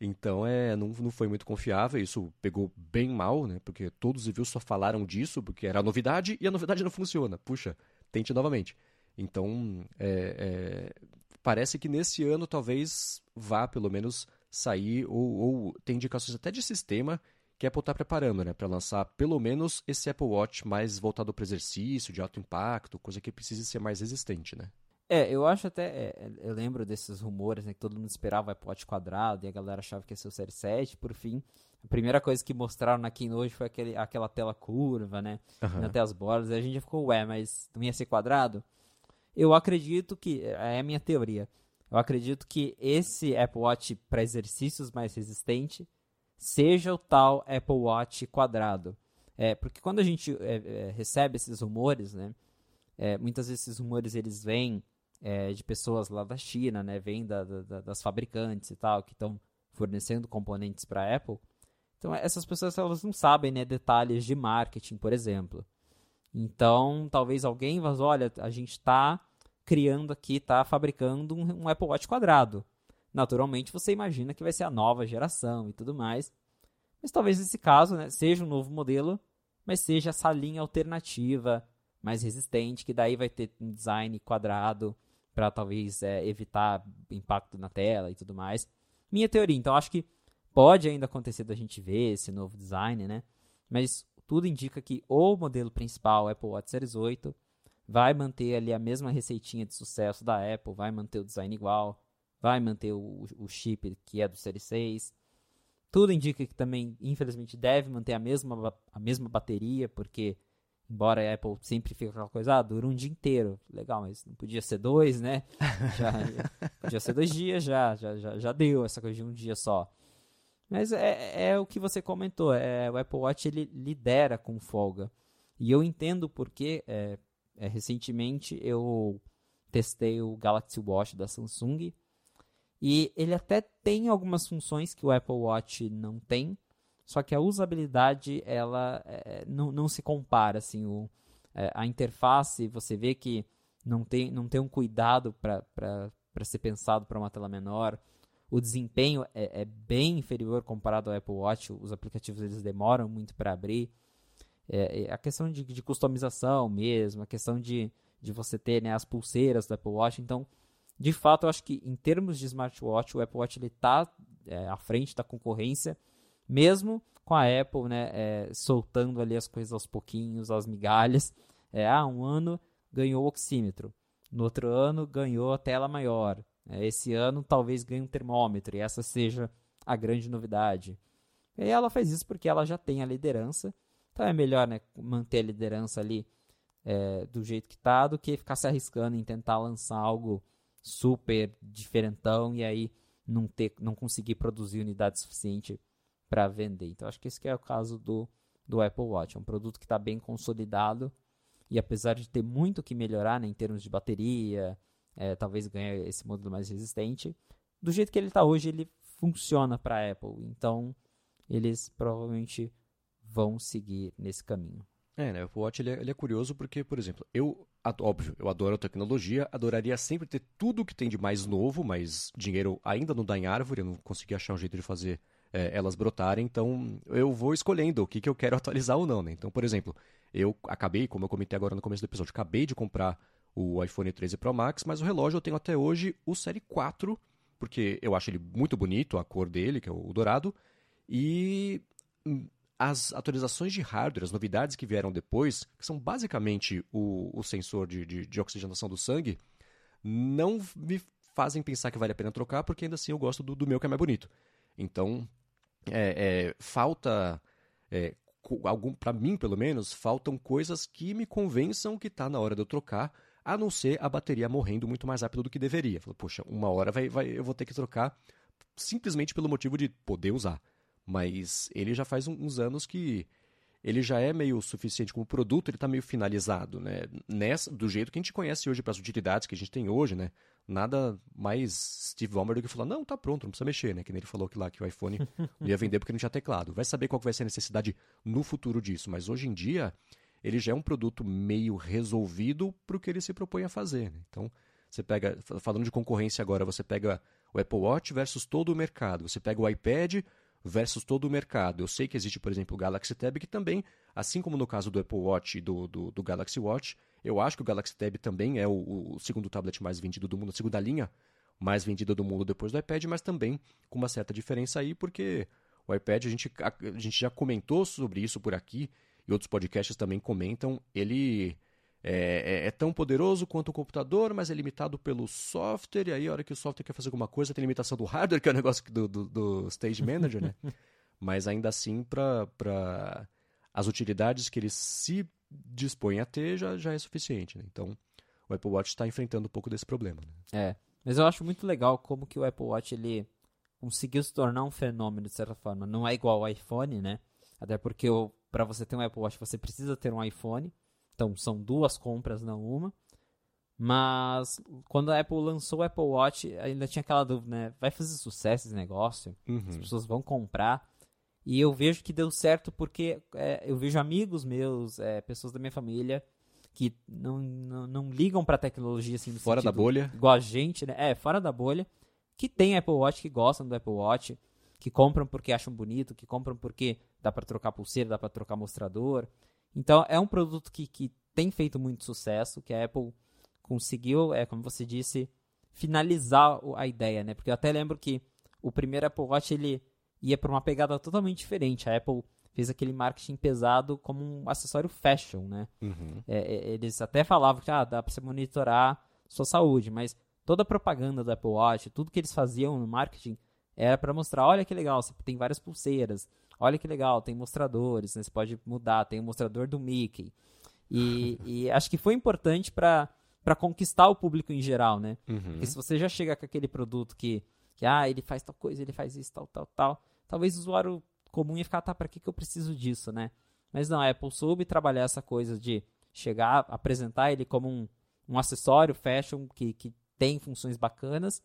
Então é, não, não foi muito confiável, isso pegou bem mal, né? Porque todos os reviews só falaram disso, porque era a novidade e a novidade não funciona. Puxa, tente novamente. Então, é, é, parece que nesse ano talvez vá pelo menos sair, ou, ou tem indicações até de sistema que a Apple está preparando, né, para lançar pelo menos esse Apple Watch mais voltado para exercício, de alto impacto, coisa que precise ser mais resistente, né? É, eu acho até. É, eu lembro desses rumores, né? Que todo mundo esperava o Apple Watch quadrado e a galera achava que ia ser o Série 7. Por fim, a primeira coisa que mostraram na Keynote foi aquele, aquela tela curva, né? Uhum. Até as bordas. E a gente já ficou, ué, mas não ia ser quadrado? Eu acredito que. É a minha teoria. Eu acredito que esse Apple Watch para exercícios mais resistente seja o tal Apple Watch quadrado. É, porque quando a gente é, é, recebe esses rumores, né? É, muitas vezes esses rumores eles vêm é, de pessoas lá da China, né? Vêm da, da, das fabricantes e tal, que estão fornecendo componentes para a Apple. Então essas pessoas elas não sabem, né, detalhes de marketing, por exemplo. Então talvez alguém vá, olha, a gente está criando aqui, está fabricando um, um Apple Watch quadrado. Naturalmente você imagina que vai ser a nova geração e tudo mais. Mas talvez nesse caso né, seja um novo modelo, mas seja essa linha alternativa, mais resistente, que daí vai ter um design quadrado para talvez é, evitar impacto na tela e tudo mais. Minha teoria, então acho que pode ainda acontecer da gente ver esse novo design, né? Mas tudo indica que o modelo principal, Apple Watch Series 8, vai manter ali a mesma receitinha de sucesso da Apple, vai manter o design igual, vai manter o, o chip que é do Série 6. Tudo indica que também, infelizmente, deve manter a mesma, a mesma bateria, porque, embora a Apple sempre fique aquela coisa, ah, dura um dia inteiro. Legal, mas não podia ser dois, né? Já, podia ser dois dias, já, já, já, já deu essa coisa de um dia só. Mas é, é o que você comentou, é, o Apple Watch ele lidera com folga. E eu entendo porque, é, é, recentemente, eu testei o Galaxy Watch da Samsung, e ele até tem algumas funções que o Apple Watch não tem, só que a usabilidade ela é, não, não se compara. Assim, o, é, a interface, você vê que não tem, não tem um cuidado para ser pensado para uma tela menor. O desempenho é, é, bem inferior comparado ao Apple Watch. Os aplicativos eles demoram muito para abrir. É, é, a questão de, de customização mesmo, a questão de, de você ter né, as pulseiras do Apple Watch. Então, de fato, eu acho que em termos de smartwatch, o Apple Watch está é, à frente da concorrência, mesmo com a Apple né, é, soltando ali as coisas aos pouquinhos, as migalhas. É, ah, um ano ganhou o oxímetro, no outro ano ganhou a tela maior, é, esse ano talvez ganhe um termômetro, e essa seja a grande novidade. E ela faz isso porque ela já tem a liderança, então é melhor né, manter a liderança ali é, do jeito que está do que ficar se arriscando em tentar lançar algo super diferentão e aí não ter, não conseguir produzir unidade suficiente para vender. Então acho que esse que é o caso do, do Apple Watch. É um produto que está bem consolidado e apesar de ter muito que melhorar né, em termos de bateria, é, talvez ganhe esse modelo mais resistente, do jeito que ele está hoje ele funciona para a Apple. Então eles provavelmente vão seguir nesse caminho. É, né? O Watch ele é, ele é curioso porque, por exemplo, eu óbvio, eu adoro a tecnologia, adoraria sempre ter tudo que tem de mais novo, mas dinheiro ainda não dá em árvore, eu não consegui achar um jeito de fazer é, elas brotarem, então eu vou escolhendo o que, que eu quero atualizar ou não, né? Então, por exemplo, eu acabei, como eu comentei agora no começo do episódio, acabei de comprar o iPhone 13 Pro Max, mas o relógio eu tenho até hoje o Série 4, porque eu acho ele muito bonito, a cor dele, que é o dourado, e as atualizações de hardware, as novidades que vieram depois, que são basicamente o, o sensor de, de, de, oxigenação do sangue, não me fazem pensar que vale a pena trocar, porque ainda assim eu gosto do, do meu que é mais bonito. Então, é, é, falta. É, algum para mim, pelo menos, faltam coisas que me convençam que está na hora de eu trocar, a não ser a bateria morrendo muito mais rápido do que deveria. Poxa, uma hora vai, vai, eu vou ter que trocar simplesmente pelo motivo de poder usar. Mas ele já faz uns anos que ele já é meio suficiente como produto, ele está meio finalizado, né? Nessa, do jeito que a gente conhece hoje para as utilidades que a gente tem hoje, né? Nada mais Steve Ballmer do que falar, não, tá pronto, não precisa mexer, né? Que nem ele falou que lá que o iPhone não ia vender porque não tinha teclado. Vai saber qual vai ser a necessidade no futuro disso, mas hoje em dia ele já é um produto meio resolvido para o que ele se propõe a fazer. Né? Então, você pega, falando de concorrência agora, você pega o Apple Watch versus todo o mercado, você pega o iPad versus todo o mercado. Eu sei que existe, por exemplo, o Galaxy Tab, que também, assim como no caso do Apple Watch e do, do, do Galaxy Watch, eu acho que o Galaxy Tab também é o, o, segundo tablet mais vendido do mundo, a segunda linha mais vendida do mundo depois do iPad, mas também com uma certa diferença aí, porque o iPad, a gente, a, a gente já comentou sobre isso por aqui, e outros podcasts também comentam, ele é, é, é, tão poderoso quanto o computador, mas é limitado pelo software, e aí a hora que o software quer fazer alguma coisa, tem limitação do hardware, que é o negócio do, do, do Stage Manager, né? mas ainda assim, para as utilidades que ele se dispõe a ter, já, já é suficiente. Né? Então, o Apple Watch está enfrentando um pouco desse problema. Né? É, mas eu acho muito legal como que o Apple Watch ele conseguiu se tornar um fenômeno de certa forma. Não é igual ao iPhone, né? Até porque para você ter um Apple Watch você precisa ter um iPhone. Então são duas compras, não uma. Mas quando a Apple lançou o Apple Watch, ainda tinha aquela dúvida, né? Vai fazer sucesso esse negócio? Uhum. As pessoas vão comprar? E eu vejo que deu certo porque é, eu vejo amigos meus, é, pessoas da minha família, que não, não, não ligam pra tecnologia assim. fora sentido, da bolha? Igual a gente, né? É, fora da bolha que tem Apple Watch, que gostam do Apple Watch, que compram porque acham bonito, que compram porque dá para trocar pulseira, dá para trocar mostrador. Então é um produto que, que tem feito muito sucesso, que a Apple conseguiu, é como você disse, finalizar a ideia, né? Porque eu até lembro que o primeiro Apple Watch ele ia para uma pegada totalmente diferente. A Apple fez aquele marketing pesado como um acessório fashion, né? Uhum. É, é eles até falavam que ah, dá para você monitorar sua saúde, mas toda a propaganda do Apple Watch, tudo que eles faziam no marketing era para mostrar, olha que legal, você tem várias pulseiras, olha que legal, tem mostradores, né? você pode mudar, tem o mostrador do Mickey. E, e acho que foi importante para conquistar o público em geral, né? Uhum. Porque se você já chega com aquele produto que, que, ah, ele faz tal coisa, ele faz isso, tal, tal, tal, talvez o usuário comum ia ficar, tá, para que, que eu preciso disso, né? Mas não, a Apple soube trabalhar essa coisa de chegar, apresentar ele como um, um acessório fashion que, que tem funções bacanas.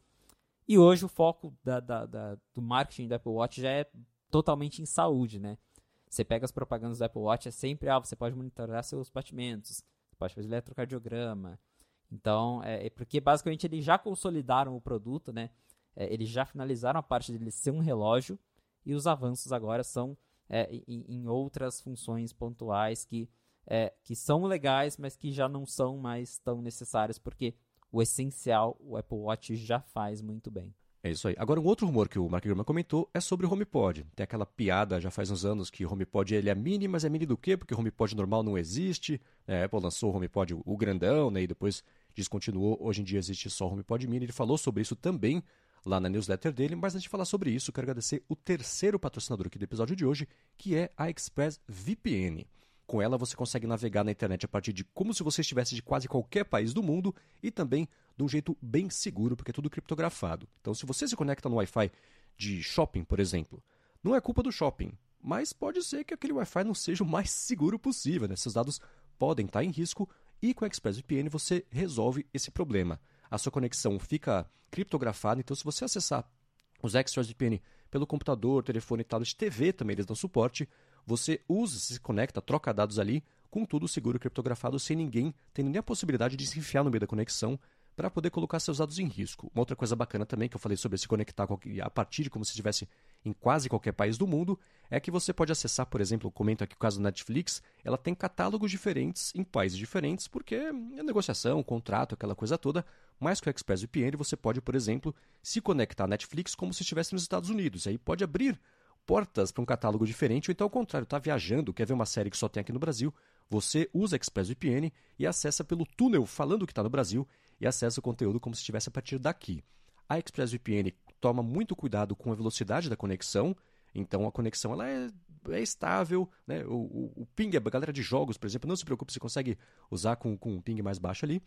E hoje o foco da, da, da, do marketing do Apple Watch já é totalmente em saúde, né? Você pega as propagandas do Apple Watch, é sempre, ah, você pode monitorar seus batimentos, pode fazer eletrocardiograma. Então, é, é porque basicamente eles já consolidaram o produto, né? É, eles já finalizaram a parte dele ser um relógio e os avanços agora são é, em, em, outras funções pontuais que, é, que são legais, mas que já não são mais tão necessárias, porque o essencial o Apple Watch já faz muito bem. É isso aí. Agora, um outro rumor que o Mark Gurman comentou é sobre o HomePod. Tem aquela piada já faz uns anos que o HomePod ele é mini, mas é mini do quê? Porque o HomePod normal não existe. É, a Apple lançou o HomePod, o grandão, né? E depois descontinuou. Hoje em dia existe só o HomePod mini. Ele falou sobre isso também lá na newsletter dele. Mas antes de falar sobre isso, quero agradecer o terceiro patrocinador aqui do episódio de hoje, que é a ExpressVPN. Com ela você consegue navegar na internet a partir de como se você estivesse de quase qualquer país do mundo e também de um jeito bem seguro, porque é tudo criptografado. Então, se você se conecta no Wi-Fi de shopping, por exemplo, não é culpa do shopping, mas pode ser que aquele Wi-Fi não seja o mais seguro possível. Né? Seus dados podem estar em risco e com o ExpressVPN você resolve esse problema. A sua conexão fica criptografada, então se você acessar os ExpressVPN pelo computador, telefone, tablet, TV também eles dão suporte, você usa, se conecta, troca dados ali, com tudo seguro criptografado, sem ninguém tendo nem a possibilidade de se enfiar no meio da conexão para poder colocar seus dados em risco. Uma outra coisa bacana também que eu falei sobre se conectar a partir de como se estivesse em quase qualquer país do mundo é que você pode acessar, por exemplo, eu comento aqui o caso da Netflix, ela tem catálogos diferentes em países diferentes, porque é negociação, contrato, aquela coisa toda, mas com o ExpressVPN você pode, por exemplo, se conectar à Netflix como se estivesse nos Estados Unidos. Aí pode abrir portas para um catálogo diferente, ou então ao contrário, está viajando, quer ver uma série que só tem aqui no Brasil, você usa ExpressVPN e acessa pelo túnel falando que está no Brasil e acessa o conteúdo como se estivesse a partir daqui. A ExpressVPN toma muito cuidado com a velocidade da conexão, então a conexão ela é, é estável, né? o, o, o ping, a galera de jogos, por exemplo, não se preocupe, você consegue usar com, com um ping mais baixo ali.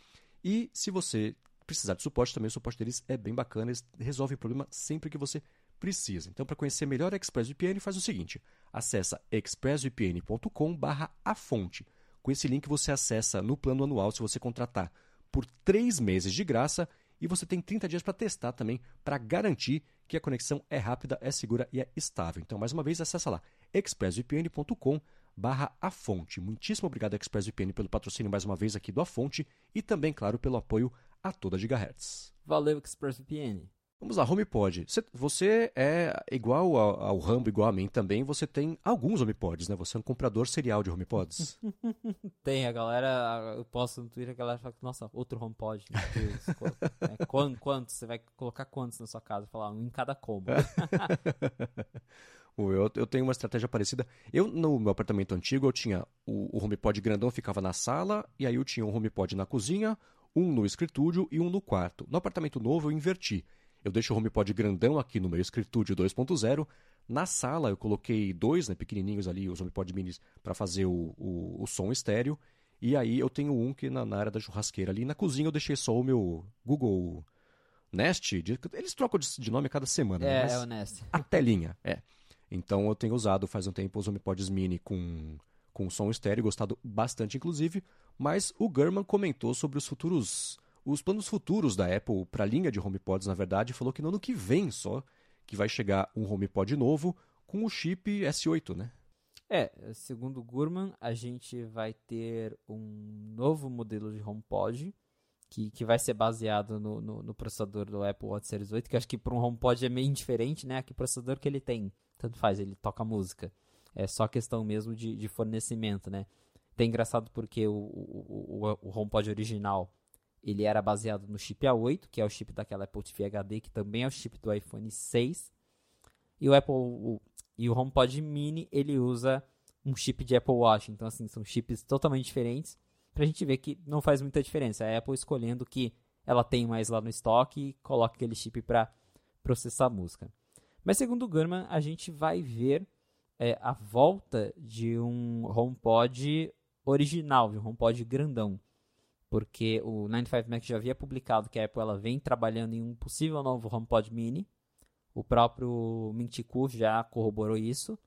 E se você precisar de suporte, também o suporte deles é bem bacana, eles resolvem o problema sempre que você precisa. Então, para conhecer melhor a ExpressVPN, faz o seguinte: acessa expressvpn.com/afonte. Com esse link você acessa no plano anual se você contratar por três meses de graça e você tem 30 dias para testar também para garantir que a conexão é rápida, é segura e é estável. Então, mais uma vez, acessa lá expressvpn.com barra a fonte. Muitíssimo obrigado ExpressVPN pelo patrocínio mais uma vez aqui do A Fonte e também, claro, pelo apoio a toda Gigahertz. Valeu, ExpressVPN. Vamos lá, HomePod. Você é igual ao, Rambo, igual a mim também. Você tem alguns HomePods, né? Você é um comprador serial de HomePods. tem, a galera. Eu posto no Twitter, a galera fala: Nossa, outro HomePod. é, quantos? Você vai colocar quantos na sua casa? Falar um em cada cômodo. eu, eu tenho uma estratégia parecida. Eu, no meu apartamento antigo, eu tinha o, o HomePod grandão ficava na sala, e aí eu tinha um HomePod na cozinha, um no escritório e um no quarto. No apartamento novo, eu inverti. Eu deixo o HomePod grandão aqui no meu escritório 2.0. Na sala eu coloquei dois, né, pequenininhos ali, os HomePod minis, para fazer o, o, o, som estéreo. E aí eu tenho um que na, na, área da churrasqueira ali. Na cozinha eu deixei só o meu Google Nest. De, eles trocam de, de, nome a cada semana. É, né? é o Nest. A telinha, é. Então eu tenho usado faz um tempo os HomePods mini com, com som estéreo, gostado bastante inclusive. Mas o German comentou sobre os futuros os planos futuros da Apple para a linha de HomePods, na verdade, falou que no ano que vem só que vai chegar um HomePod novo com o chip S8, né? É, segundo o Gurman, a gente vai ter um novo modelo de HomePod que, que vai ser baseado no, no, no processador do Apple Watch Series 8, que acho que para um HomePod é meio indiferente, né? Que processador que ele tem, tanto faz, ele toca música. É só questão mesmo de, de fornecimento, né? É engraçado porque o, o, o, o HomePod original ele era baseado no chip A8, que é o chip daquela Apple TV HD, que também é o chip do iPhone 6. E o Apple o, e o HomePod Mini, ele usa um chip de Apple Watch. Então assim, são chips totalmente diferentes, pra gente ver que não faz muita diferença. É a Apple escolhendo que ela tem mais lá no estoque e coloca aquele chip para processar a música. Mas segundo o Gurman, a gente vai ver é, a volta de um HomePod original, de um HomePod grandão porque o 95Mac já havia publicado que a Apple ela vem trabalhando em um possível novo HomePod Mini. O próprio Mintico já corroborou isso.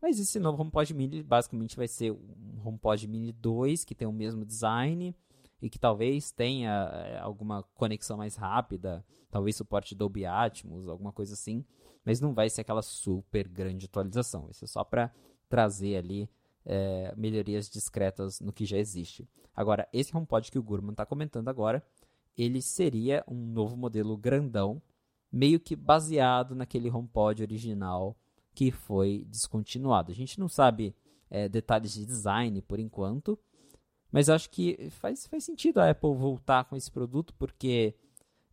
Mas esse novo HomePod Mini basicamente vai ser um HomePod Mini 2 que tem o mesmo design e que talvez tenha eh, alguma conexão mais rápida, talvez suporte Dolby Atmos, alguma coisa assim, mas não vai ser aquela super grande atualização. Vai ser só para trazer ali é, melhorias discretas no que já existe. Agora, esse HomePod que o Gurman está comentando agora, ele seria um novo modelo grandão, meio que baseado naquele HomePod original que foi descontinuado. A gente não sabe é, detalhes de design por enquanto, mas acho que faz, faz sentido a Apple voltar com esse produto, porque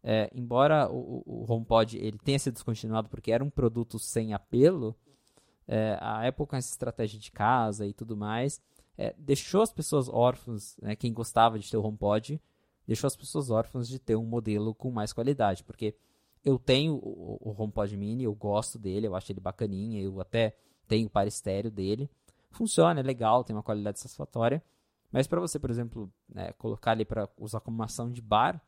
é, embora o, o HomePod ele tenha sido descontinuado porque era um produto sem apelo, é, a Apple com essa estratégia de casa e tudo mais, é, deixou as pessoas órfãs, né, quem gostava de ter o HomePod, deixou as pessoas órfãs de ter um modelo com mais qualidade, porque eu tenho o, o HomePod Mini, eu gosto dele, eu acho ele bacaninha, eu até tenho o par estéreo dele, funciona, é legal, tem uma qualidade satisfatória, mas para você, por exemplo, né, colocar ali para usar como uma ação de bar,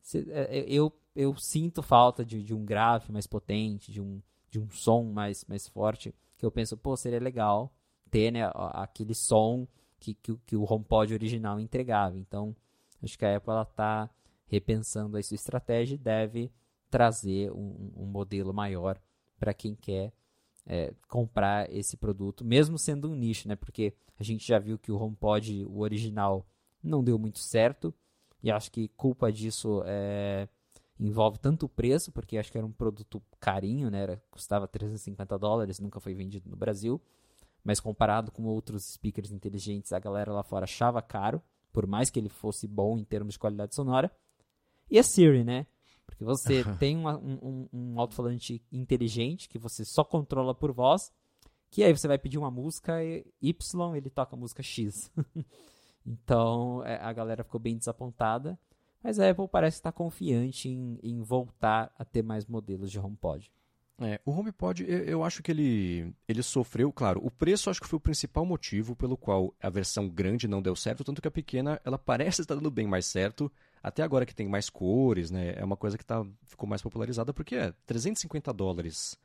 cê, é, é, eu, eu sinto falta de, de um grave mais potente, de um de um som mais, mais forte, que eu penso, pô, seria legal ter né, aquele som que, que, que o HomePod original entregava. Então, acho que a Apple está repensando a sua estratégia e deve trazer um, um modelo maior para quem quer é, comprar esse produto, mesmo sendo um nicho, né? Porque a gente já viu que o HomePod, o original, não deu muito certo e acho que culpa disso é envolve tanto o preço, porque acho que era um produto carinho, né? Era, custava 350 dólares, nunca foi vendido no Brasil. Mas comparado com outros speakers inteligentes, a galera lá fora achava caro, por mais que ele fosse bom em termos de qualidade sonora. E a Siri, né? Porque você tem uma, um, um alto-falante inteligente que você só controla por voz, que aí você vai pedir uma música Y, ele toca a música X. então é, a galera ficou bem desapontada. Mas a Apple parece estar confiante em, em voltar a ter mais modelos de HomePod. É, o HomePod, eu, eu, acho que ele, ele sofreu, claro, o preço acho que foi o principal motivo pelo qual a versão grande não deu certo, tanto que a pequena, ela parece estar dando bem mais certo, até agora que tem mais cores, né, é uma coisa que tá, ficou mais popularizada, porque é 350 dólares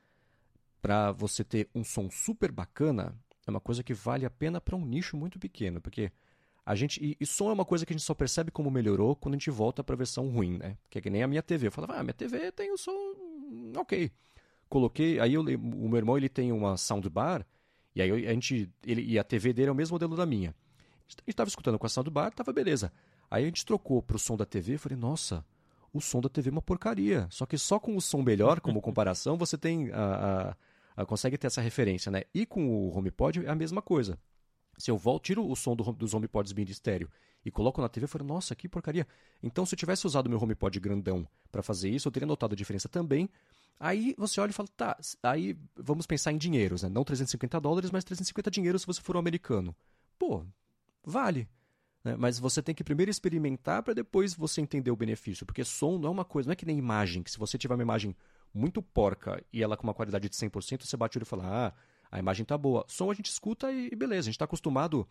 para você ter um som super bacana, é uma coisa que vale a pena para um nicho muito pequeno, porque a gente e, e, som é uma coisa que a gente só percebe como melhorou quando a gente volta para a versão ruim, né? Que é que nem a minha TV. Eu falava, ah, minha TV tem o som ok. Coloquei, aí eu, o meu irmão ele tem uma soundbar e aí a gente, ele, e a TV dele é o mesmo modelo da minha. A gente estava escutando com a soundbar, tava beleza. Aí a gente trocou para o som da TV, eu falei, nossa, o som da TV é uma porcaria. Só que só com o som melhor, como comparação, você tem a, a, a, consegue ter essa referência, né? E com o HomePod é a mesma coisa. Se eu volto, tiro o som do, dos HomePods mini estéreo e coloco na TV, eu falo, nossa, que porcaria. Então, se eu tivesse usado meu HomePod grandão para fazer isso, eu teria notado a diferença também. Aí você olha e fala, tá, aí vamos pensar em dinheiros, né? Não 350 dólares, mas 350 dinheiros se você for um americano. Pô, vale. Né? Mas você tem que primeiro experimentar para depois você entender o benefício. Porque som não é uma coisa, não é que nem imagem, que se você tiver uma imagem muito porca e ela com uma qualidade de 100%, você bate o olho e fala, ah, a imagem tá boa. Som a gente escuta e beleza, a gente está acostumado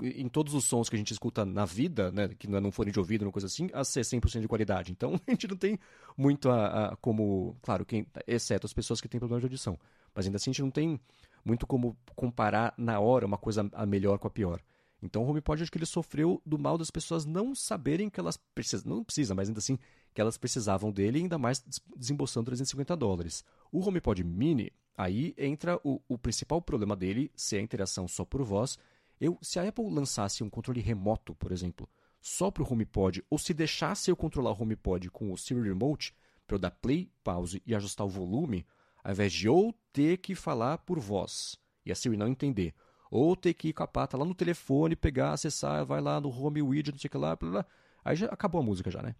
em todos os sons que a gente escuta na vida, né, que não é num fone de ouvido, uma coisa assim, a ser 100% de qualidade. Então, a gente não tem muito a, a, como, claro, quem, exceto as pessoas que têm problema de audição, mas ainda assim a gente não tem muito como comparar na hora uma coisa a melhor com a pior. Então o HomePod acho que ele sofreu do mal das pessoas não saberem que elas precisam, não precisa, mas ainda assim que elas precisavam dele, ainda mais desembolsando 350 dólares. O HomePod Mini, aí entra o, o principal problema dele, ser a interação só por voz. Eu, se a Apple lançasse um controle remoto, por exemplo, só para o HomePod, ou se deixasse eu controlar o HomePod com o Siri Remote, para eu dar play, pause e ajustar o volume, ao invés de eu ter que falar por voz e a Siri não entender, ou ter que ir com a pata lá no telefone, pegar, acessar, vai lá no home widget, não sei o que lá, blá, blá. aí já acabou a música já, né?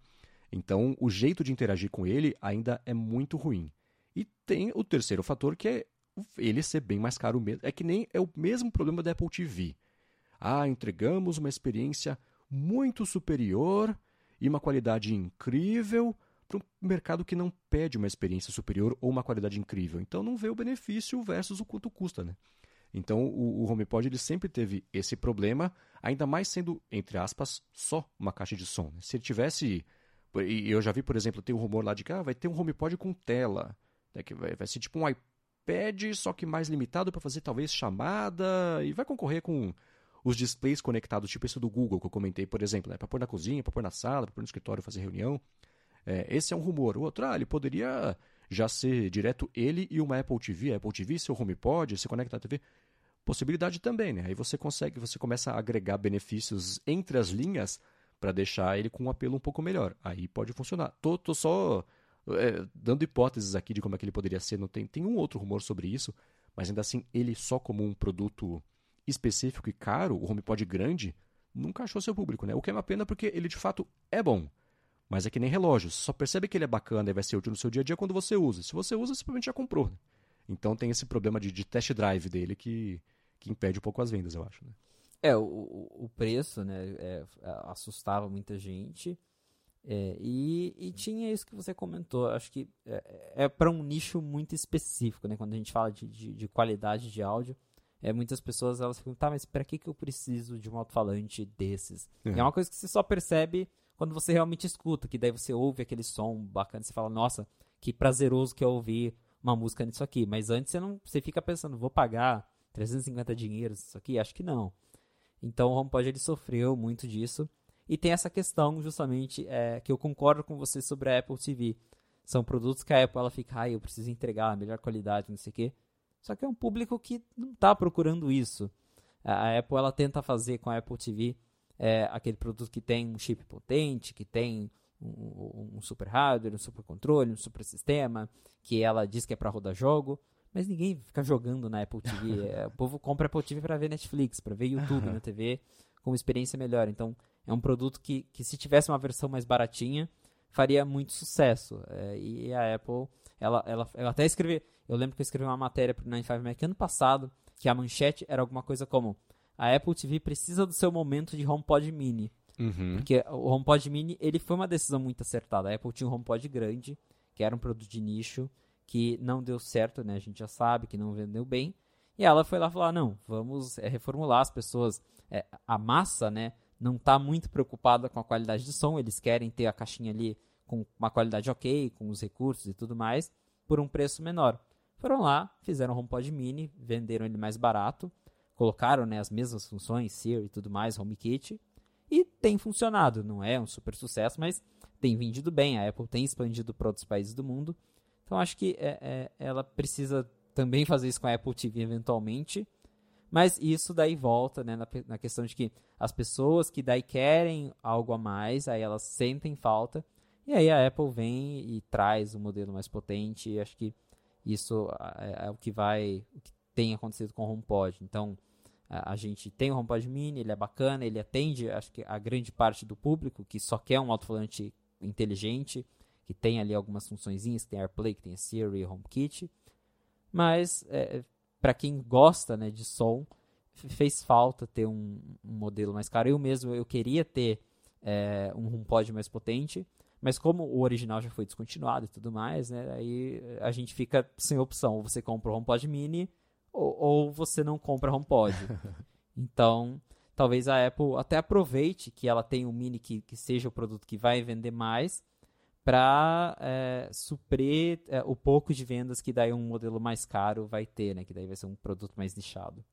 Então, o jeito de interagir com ele ainda é muito ruim. E tem o terceiro fator que é ele ser bem mais caro mesmo. É que nem é o mesmo problema da Apple TV. Ah, entregamos uma experiência muito superior e uma qualidade incrível para um mercado que não pede uma experiência superior ou uma qualidade incrível. Então não vê o benefício versus o quanto custa, né? Então o, HomePod ele sempre teve esse problema, ainda mais sendo, entre aspas, só uma caixa de som. Né? Se ele tivesse. E eu já vi, por exemplo, tem um rumor lá de que ah, vai ter um HomePod com tela. Né, que vai, vai ser tipo um iPad, só que mais limitado para fazer talvez chamada. E vai concorrer com os displays conectados, tipo esse do Google que eu comentei, por exemplo, né, para pôr na cozinha, para pôr na sala, para pôr no escritório, fazer reunião. É, esse é um rumor. O outro, ah, ele poderia já ser direto ele e uma Apple TV. A Apple TV, seu HomePod, se conecta à TV possibilidade também, né? Aí você consegue, você começa a agregar benefícios entre as linhas para deixar ele com um apelo um pouco melhor. Aí pode funcionar. Tô, tô só é, dando hipóteses aqui de como é que ele poderia ser. Não tem, tem um outro rumor sobre isso, mas ainda assim, ele só como um produto específico e caro, o HomePod grande, nunca achou seu público, né? O que é uma pena porque ele de fato é bom. Mas é que nem relógio. Só percebe que ele é bacana e vai ser útil no seu dia a dia quando você usa. Se você usa, simplesmente já comprou. Né? Então tem esse problema de, de test drive dele que, que impede um pouco as vendas, eu acho. Né? É, o, o preço, né, é, assustava muita gente. É, e, e, tinha isso que você comentou. Acho que é, é para um nicho muito específico, né? Quando a gente fala de, de, de qualidade de áudio, é, muitas pessoas elas ficam, tá, mas para que, que eu preciso de um alto-falante desses? É. é uma coisa que você só percebe quando você realmente escuta, que daí você ouve aquele som bacana, você fala, nossa, que prazeroso que é ouvir uma música nisso aqui. Mas antes você não, você fica pensando, vou pagar 350 dinheiros isso aqui? Acho que não. Então o HomePod ele sofreu muito disso. E tem essa questão justamente é, que eu concordo com você sobre a Apple TV. São produtos que a Apple ela fica, ah, eu preciso entregar a melhor qualidade, não sei o quê. Só que é um público que não está procurando isso. A Apple ela tenta fazer com a Apple TV é, aquele produto que tem um chip potente, que tem um, um super hardware, um super controle, um super sistema, que ela diz que é para rodar jogo. Mas ninguém fica jogando na Apple TV. É, o povo compra Apple TV para ver Netflix, para ver YouTube na TV, com uma experiência melhor. Então, é um produto que, que se tivesse uma versão mais baratinha, faria muito sucesso. É, e a Apple, ela, ela, eu até escrevi, eu lembro que eu escrevi uma matéria para o 95 Mac ano passado, que a manchete era alguma coisa como a Apple TV precisa do seu momento de HomePod Mini. Uhum. Porque o HomePod Mini, ele foi uma decisão muito acertada. A Apple tinha um HomePod grande, que era um produto de nicho, que não deu certo, né? A gente já sabe que não vendeu bem. E ela foi lá falar: não, vamos é, reformular as pessoas. É, a massa, né? Não está muito preocupada com a qualidade de som. Eles querem ter a caixinha ali com uma qualidade ok, com os recursos e tudo mais, por um preço menor. Foram lá, fizeram o HomePod Mini, venderam ele mais barato, colocaram né, as mesmas funções, Siri e tudo mais, HomeKit, e tem funcionado. Não é um super sucesso, mas tem vendido bem. A Apple tem expandido para outros países do mundo então acho que é, é, ela precisa também fazer isso com a Apple TV eventualmente. Mas isso daí volta né, na, na, questão de que as pessoas que daí querem algo a mais, aí elas sentem falta. E aí a Apple vem e traz um modelo mais potente, e acho que isso é, é o que vai, o que tem acontecido com o HomePod. Então, a, a gente tem o HomePod Mini, ele é bacana, ele atende, acho que a grande parte do público que só quer um alto-falante inteligente, que tem ali algumas funções, que tem AirPlay, que tem Siri, HomeKit. Mas é, para quem gosta né, de som, fez falta ter um, um, modelo mais caro. Eu mesmo eu queria ter é, um HomePod mais potente, mas como o original já foi descontinuado e tudo mais, né, aí a gente fica sem opção. Ou você compra o HomePod Mini ou, ou você não compra HomePod. então, talvez a Apple até aproveite que ela tem um Mini que, que seja o produto que vai vender mais para é, suprir é, o pouco de vendas que daí um modelo mais caro vai ter, né? Que daí vai ser um produto mais nichado.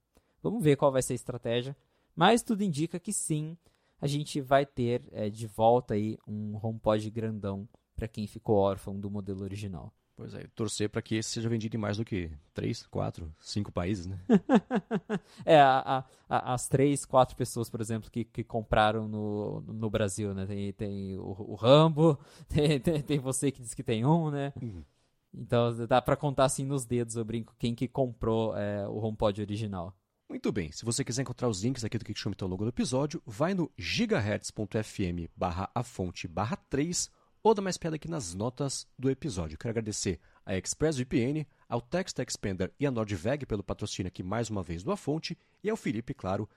Vamos ver qual vai ser a estratégia, mas tudo indica que sim, a gente vai ter é, de volta aí um HomePod grandão para quem ficou órfão do modelo original. Pois é, torcer para que esse seja vendido em mais do que três, quatro, cinco países, né? é, a, a, as três, quatro pessoas, por exemplo, que, que compraram no, no Brasil, né? Tem, tem o, o Rambo, tem, tem, tem, você que diz que tem um, né? Uhum. Então dá para contar assim nos dedos, eu brinco, quem que comprou é, o HomePod original. Muito bem, se você quiser encontrar os links aqui do que ao longo do episódio, vai no gigahertz.fm barra a fonte barra 3 ou dá mais piada aqui nas notas do episódio. Quero agradecer a ExpressVPN, ao Text Expander e a Nordveg pelo patrocínio aqui mais uma vez do A Fonte e ao Felipe, claro,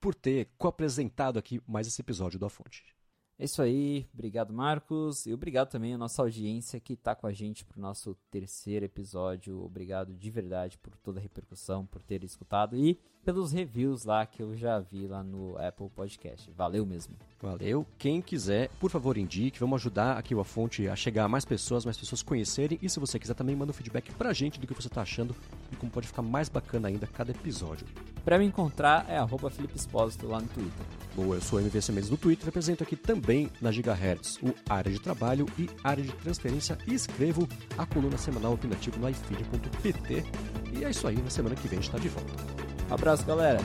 por ter co-apresentado aqui mais esse episódio do A Fonte. É isso aí, obrigado Marcos e obrigado também à nossa audiência que está com a gente para o nosso terceiro episódio. Obrigado de verdade por toda a repercussão, por ter escutado e pelos reviews lá que eu já vi lá no Apple Podcast. Valeu mesmo. Valeu. Quem quiser, por favor, indique. Vamos ajudar aqui a fonte a chegar a mais pessoas, mais pessoas conhecerem. E se você quiser também, manda um feedback pra gente do que você tá achando e como pode ficar mais bacana ainda cada episódio. Para me encontrar é arroba Felipe Espósito lá no Twitter. Boa, eu sou o MVC Mendes do Twitter, represento aqui também na Gigahertz o área de trabalho e área de transferência e escrevo a coluna semanal opinativa no ifeed.pt. E é isso aí, na semana que vem a gente tá de volta. Abraço, galera.